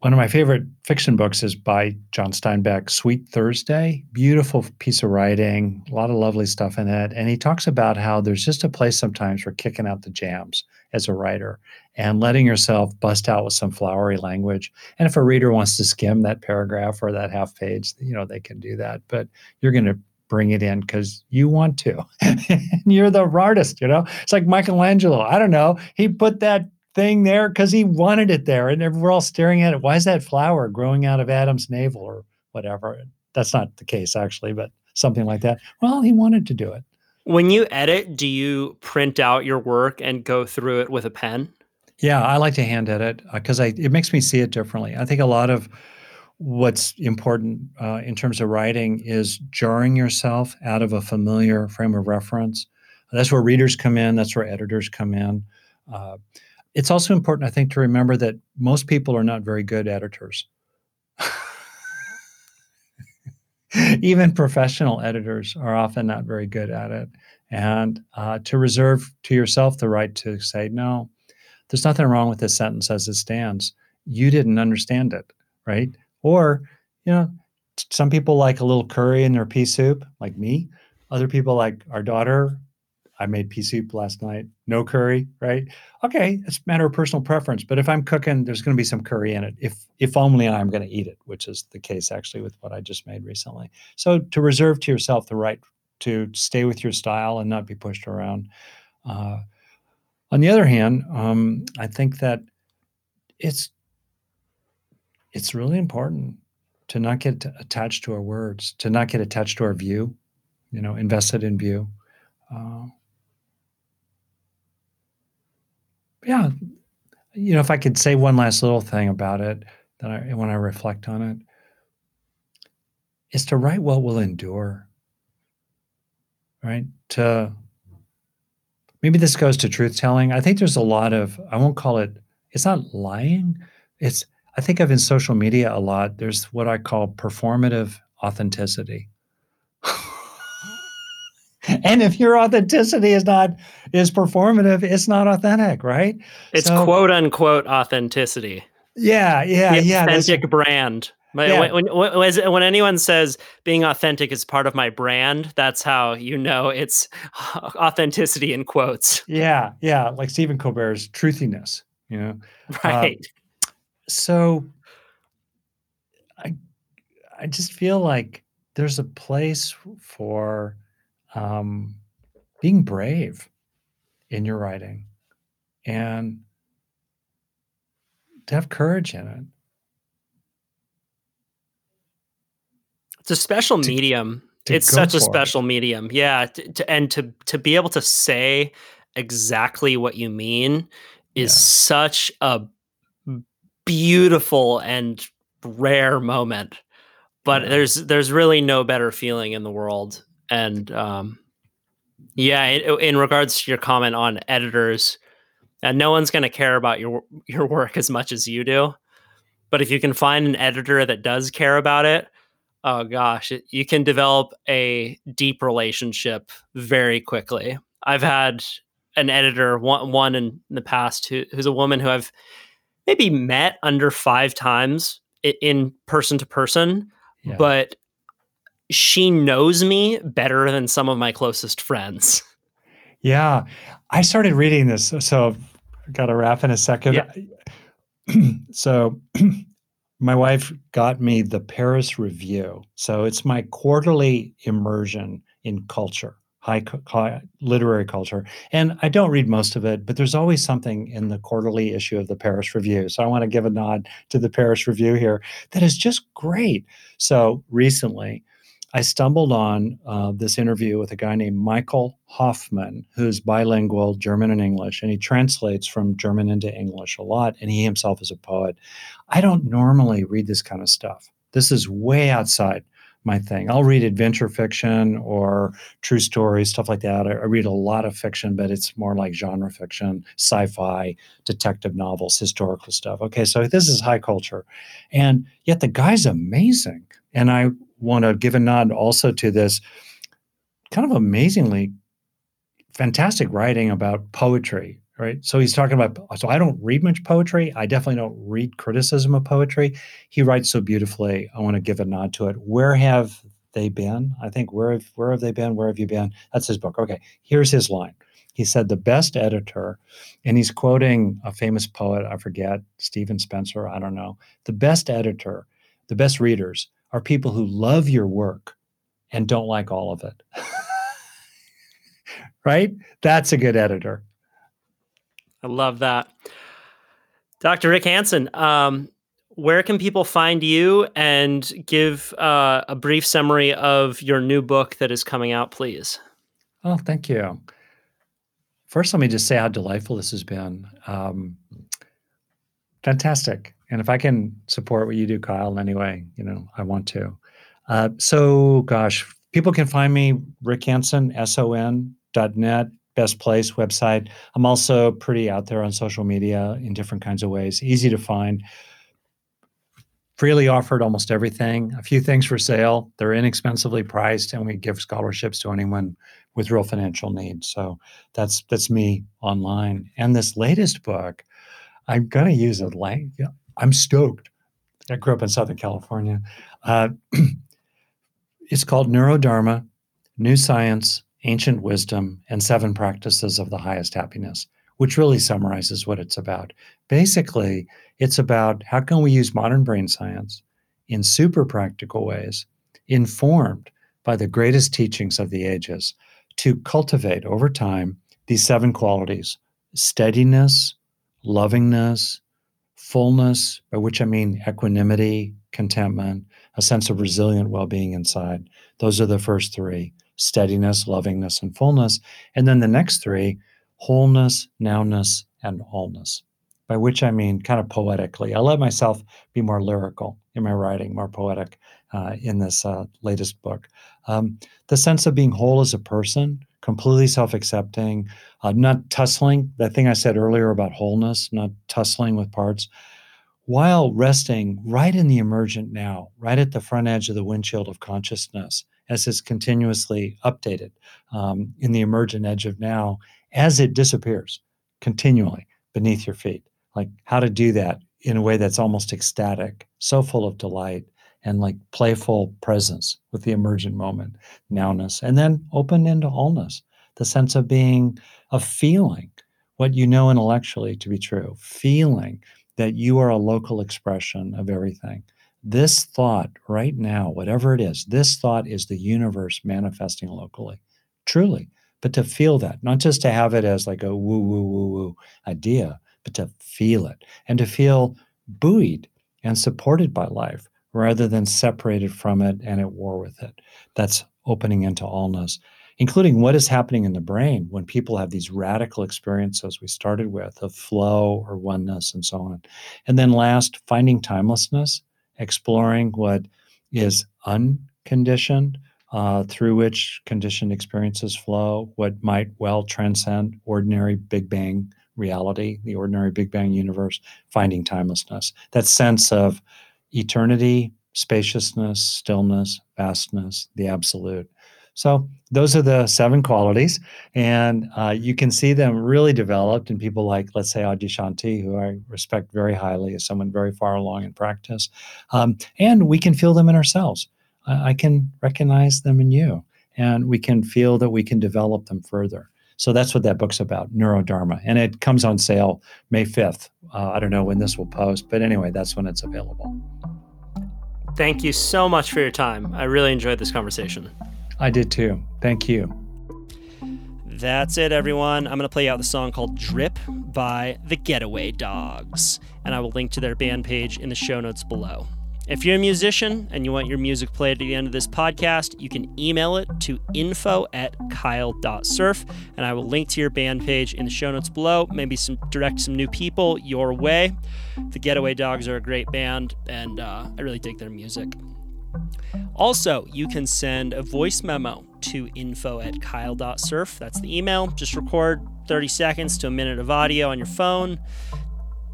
one of my favorite fiction books is by John Steinbeck, Sweet Thursday. Beautiful piece of writing, a lot of lovely stuff in it. And he talks about how there's just a place sometimes for kicking out the jams as a writer and letting yourself bust out with some flowery language. And if a reader wants to skim that paragraph or that half page, you know, they can do that. But you're going to bring it in because you want to. and you're the artist, you know? It's like Michelangelo. I don't know. He put that thing there because he wanted it there. And we're all staring at it. Why is that flower growing out of Adam's navel or whatever? That's not the case, actually, but something like that. Well, he wanted to do it. When you edit, do you print out your work and go through it with a pen? Yeah, I like to hand edit because uh, it makes me see it differently. I think a lot of what's important uh, in terms of writing is jarring yourself out of a familiar frame of reference. That's where readers come in. That's where editors come in. Uh, it's also important, I think, to remember that most people are not very good editors. Even professional editors are often not very good at it. And uh, to reserve to yourself the right to say, no, there's nothing wrong with this sentence as it stands. You didn't understand it, right? Or, you know, some people like a little curry in their pea soup, like me. Other people like our daughter. I made pea soup last night, no curry, right? Okay, it's a matter of personal preference. But if I'm cooking, there's going to be some curry in it. If if only I'm going to eat it, which is the case actually with what I just made recently. So to reserve to yourself the right to stay with your style and not be pushed around. Uh, on the other hand, um, I think that it's it's really important to not get attached to our words, to not get attached to our view, you know, invested in view. Uh, yeah, you know, if I could say one last little thing about it, that I, when I reflect on it, is to write what will endure. Right? To maybe this goes to truth telling. I think there's a lot of I won't call it. It's not lying. It's I think of in social media a lot, there's what I call performative authenticity. and if your authenticity is not is performative, it's not authentic, right? It's so, quote unquote authenticity. Yeah, yeah, the yeah. Authentic brand. Yeah. When, when, when, anyone says being authentic is part of my brand, that's how you know it's authenticity in quotes. Yeah, yeah. Like Stephen Colbert's truthiness, you know? Right. Um, so I I just feel like there's a place for um, being brave in your writing and to have courage in it. It's a special to, medium. To it's such a special it. medium. Yeah, to, to, and to to be able to say exactly what you mean is yeah. such a beautiful and rare moment but there's there's really no better feeling in the world and um, yeah in, in, regards to your comment on editors and no one's going to care about your your work as much as you do. But if you can find an editor that does care about it oh gosh it, you can develop a deep relationship very quickly. I've had an editor one, one in the past who, who's a woman who i've maybe met under five times in person to person, but she knows me better than some of my closest friends. Yeah. I started reading this. So I've got to wrap in a second. Yeah. so my wife got me the Paris Review. So it's my quarterly immersion in culture high, high, literary culture. And I don't read most of it, but there's always something in the quarterly issue of the Paris Review. So I want to give a nod to the Paris Review here that is just great. So recently, I stumbled on uh, this interview with a guy named Michael Hofmann, who's bilingual, German and English, and he translates from German into English a lot, and he himself is a poet. I don't normally read this kind of stuff. This is way outside my thing. I'll read adventure fiction or true stories, stuff like that. I, I, read a lot of fiction, but it's more like genre fiction, sci-fi, detective novels, historical stuff. Okay, so this is high culture, and yet the guy's amazing. And I want to give a nod also to this kind of amazingly fantastic writing about poetry right? So he's talking about, so I don't read much poetry. I definitely don't read criticism of poetry. He writes so beautifully. I want to give a nod to it. Where have they been? I think where have where have they been? Where have you been? That's his book. Okay, here's his line. He said the best editor, and he's quoting a famous poet. I forget Stephen Spender. I don't know. The best editor, the best readers are people who love your work and don't like all of it. right? That's a good editor. I love that. Dr. Rick Hanson, um, where can people find you and give uh, a brief summary of your new book that is coming out, please? Oh, thank you. First, let me just say how delightful this has been. Um, fantastic. And if I can support what you do, Kyle, in any way, you know, I want to. Uh, so, gosh, people can find me, Rick Hanson, S-O-N dot net, best place website. I'm also pretty out there on social media in different kinds of ways, easy to find. Freely offered almost everything. A few things for sale. They're inexpensively priced, and we give scholarships to anyone with real financial needs. So that's that's me online. And this latest book, I'm gonna use a link. I'm stoked. I grew up in Southern California. Uh, it's called Neurodharma, New Science, Ancient Wisdom, and Seven Practices of the Highest Happiness, which really summarizes what it's about. Basically, it's about how can we use modern brain science in super practical ways, informed by the greatest teachings of the ages, to cultivate over time these seven qualities steadiness, lovingness, fullness, by which I mean equanimity, contentment, a sense of resilient well being inside. Those are the first three steadiness, lovingness, and fullness. And then the next three wholeness, nowness, and allness, by which I mean kind of poetically. I let myself be more lyrical in my writing, more poetic uh, in this uh, latest book. Um, the sense of being whole as a person, completely self accepting, uh, not tussling, that thing I said earlier about wholeness, not tussling with parts, while resting right in the emergent now, right at the front edge of the windshield of consciousness, as it's continuously updated um, in the emergent edge of now, as it disappears continually beneath your feet. Like how to do that in a way that's almost ecstatic, so full of delight and like playful presence with the emergent moment, nowness, and then open into allness, the sense of being, of feeling what you know intellectually to be true, feeling that you are a local expression of everything. This thought right now, whatever it is, this thought is the universe manifesting locally, truly. But to feel that, not just to have it as like a woo, woo, woo, woo idea, but to feel it and to feel buoyed and supported by life rather than separated from it and at war with it. That's opening into allness including what is happening in the brain when people have these radical experiences we started with of flow or oneness and so on. And then last, finding timelessness, exploring what is unconditioned, uh, through which conditioned experiences flow, what might well transcend ordinary Big Bang reality, the ordinary Big Bang universe, finding timelessness. That sense of eternity, spaciousness, stillness, vastness, the absolute. So those are the seven qualities, and uh, you can see them really developed in people like, let's say, Adyashanti, who I respect very highly as someone very far along in practice, um, and we can feel them in ourselves. I can recognize them in you, and we can feel that we can develop them further. So that's what that book's about, Neurodharma, and it comes on sale May fifth. Uh, I don't know when this will post, but anyway, that's when it's available. Thank you so much for your time. I really enjoyed this conversation. I did too. Thank you. That's it, everyone. I'm going to play out the song called Drip by the Getaway Dogs, and I will link to their band page in the show notes below. If you're a musician and you want your music played at the end of this podcast, you can email it to info at kyle.surf, and I will link to your band page in the show notes below. Maybe some direct some new people your way. The Getaway Dogs are a great band, and uh, I really dig their music. Also, you can send a voice memo to info at kyle.surf. That's the email. Just record 30 seconds to a minute of audio on your phone.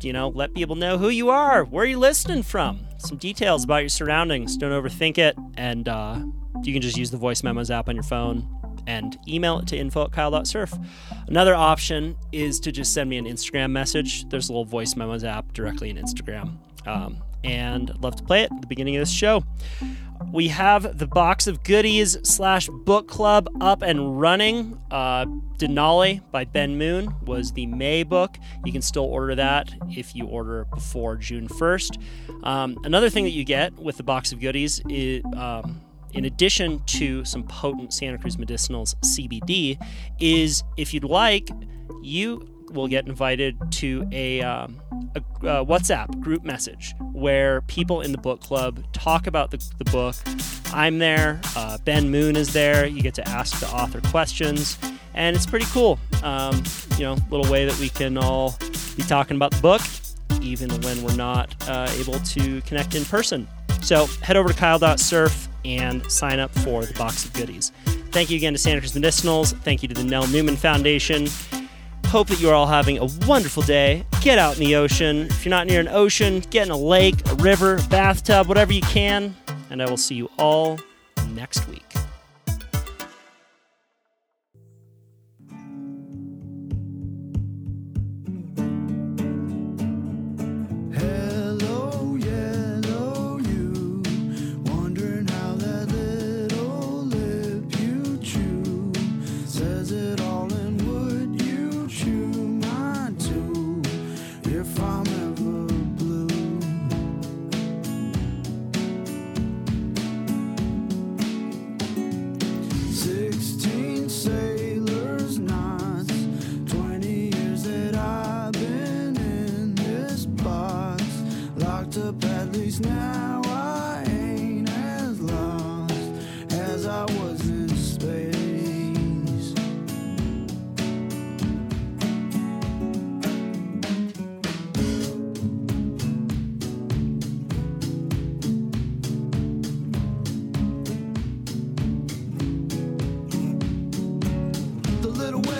You know, let people know who you are, where you're listening from, some details about your surroundings. Don't overthink it. And uh, you can just use the voice memos app on your phone and email it to info at kyle.surf. Another option is to just send me an Instagram message. There's a little voice memos app directly in Instagram. Um, and I'd love to play it at the beginning of this show. We have the box of goodies slash book club up and running. Uh, Denali by Ben Moon was the May book. You can still order that if you order before June 1st. Um, another thing that you get with the box of goodies is. Um, in addition to some potent Santa Cruz Medicinals CBD, is if you'd like, you will get invited to a, um, a, a, WhatsApp group message where people in the book club talk about the, the book. I'm there, uh, Ben Moon is there. You get to ask the author questions, and it's pretty cool. Um, you know, little way that we can all be talking about the book, even when we're not uh, able to connect in person. So head over to kyle.surf and sign up for the box of goodies. Thank you again to Santa Cruz Medicinals. Thank you to the Nell Newman Foundation. Hope that you are all having a wonderful day. Get out in the ocean. If you're not near an ocean, get in a lake, a river, bathtub, whatever you can. And I will see you all next week. now.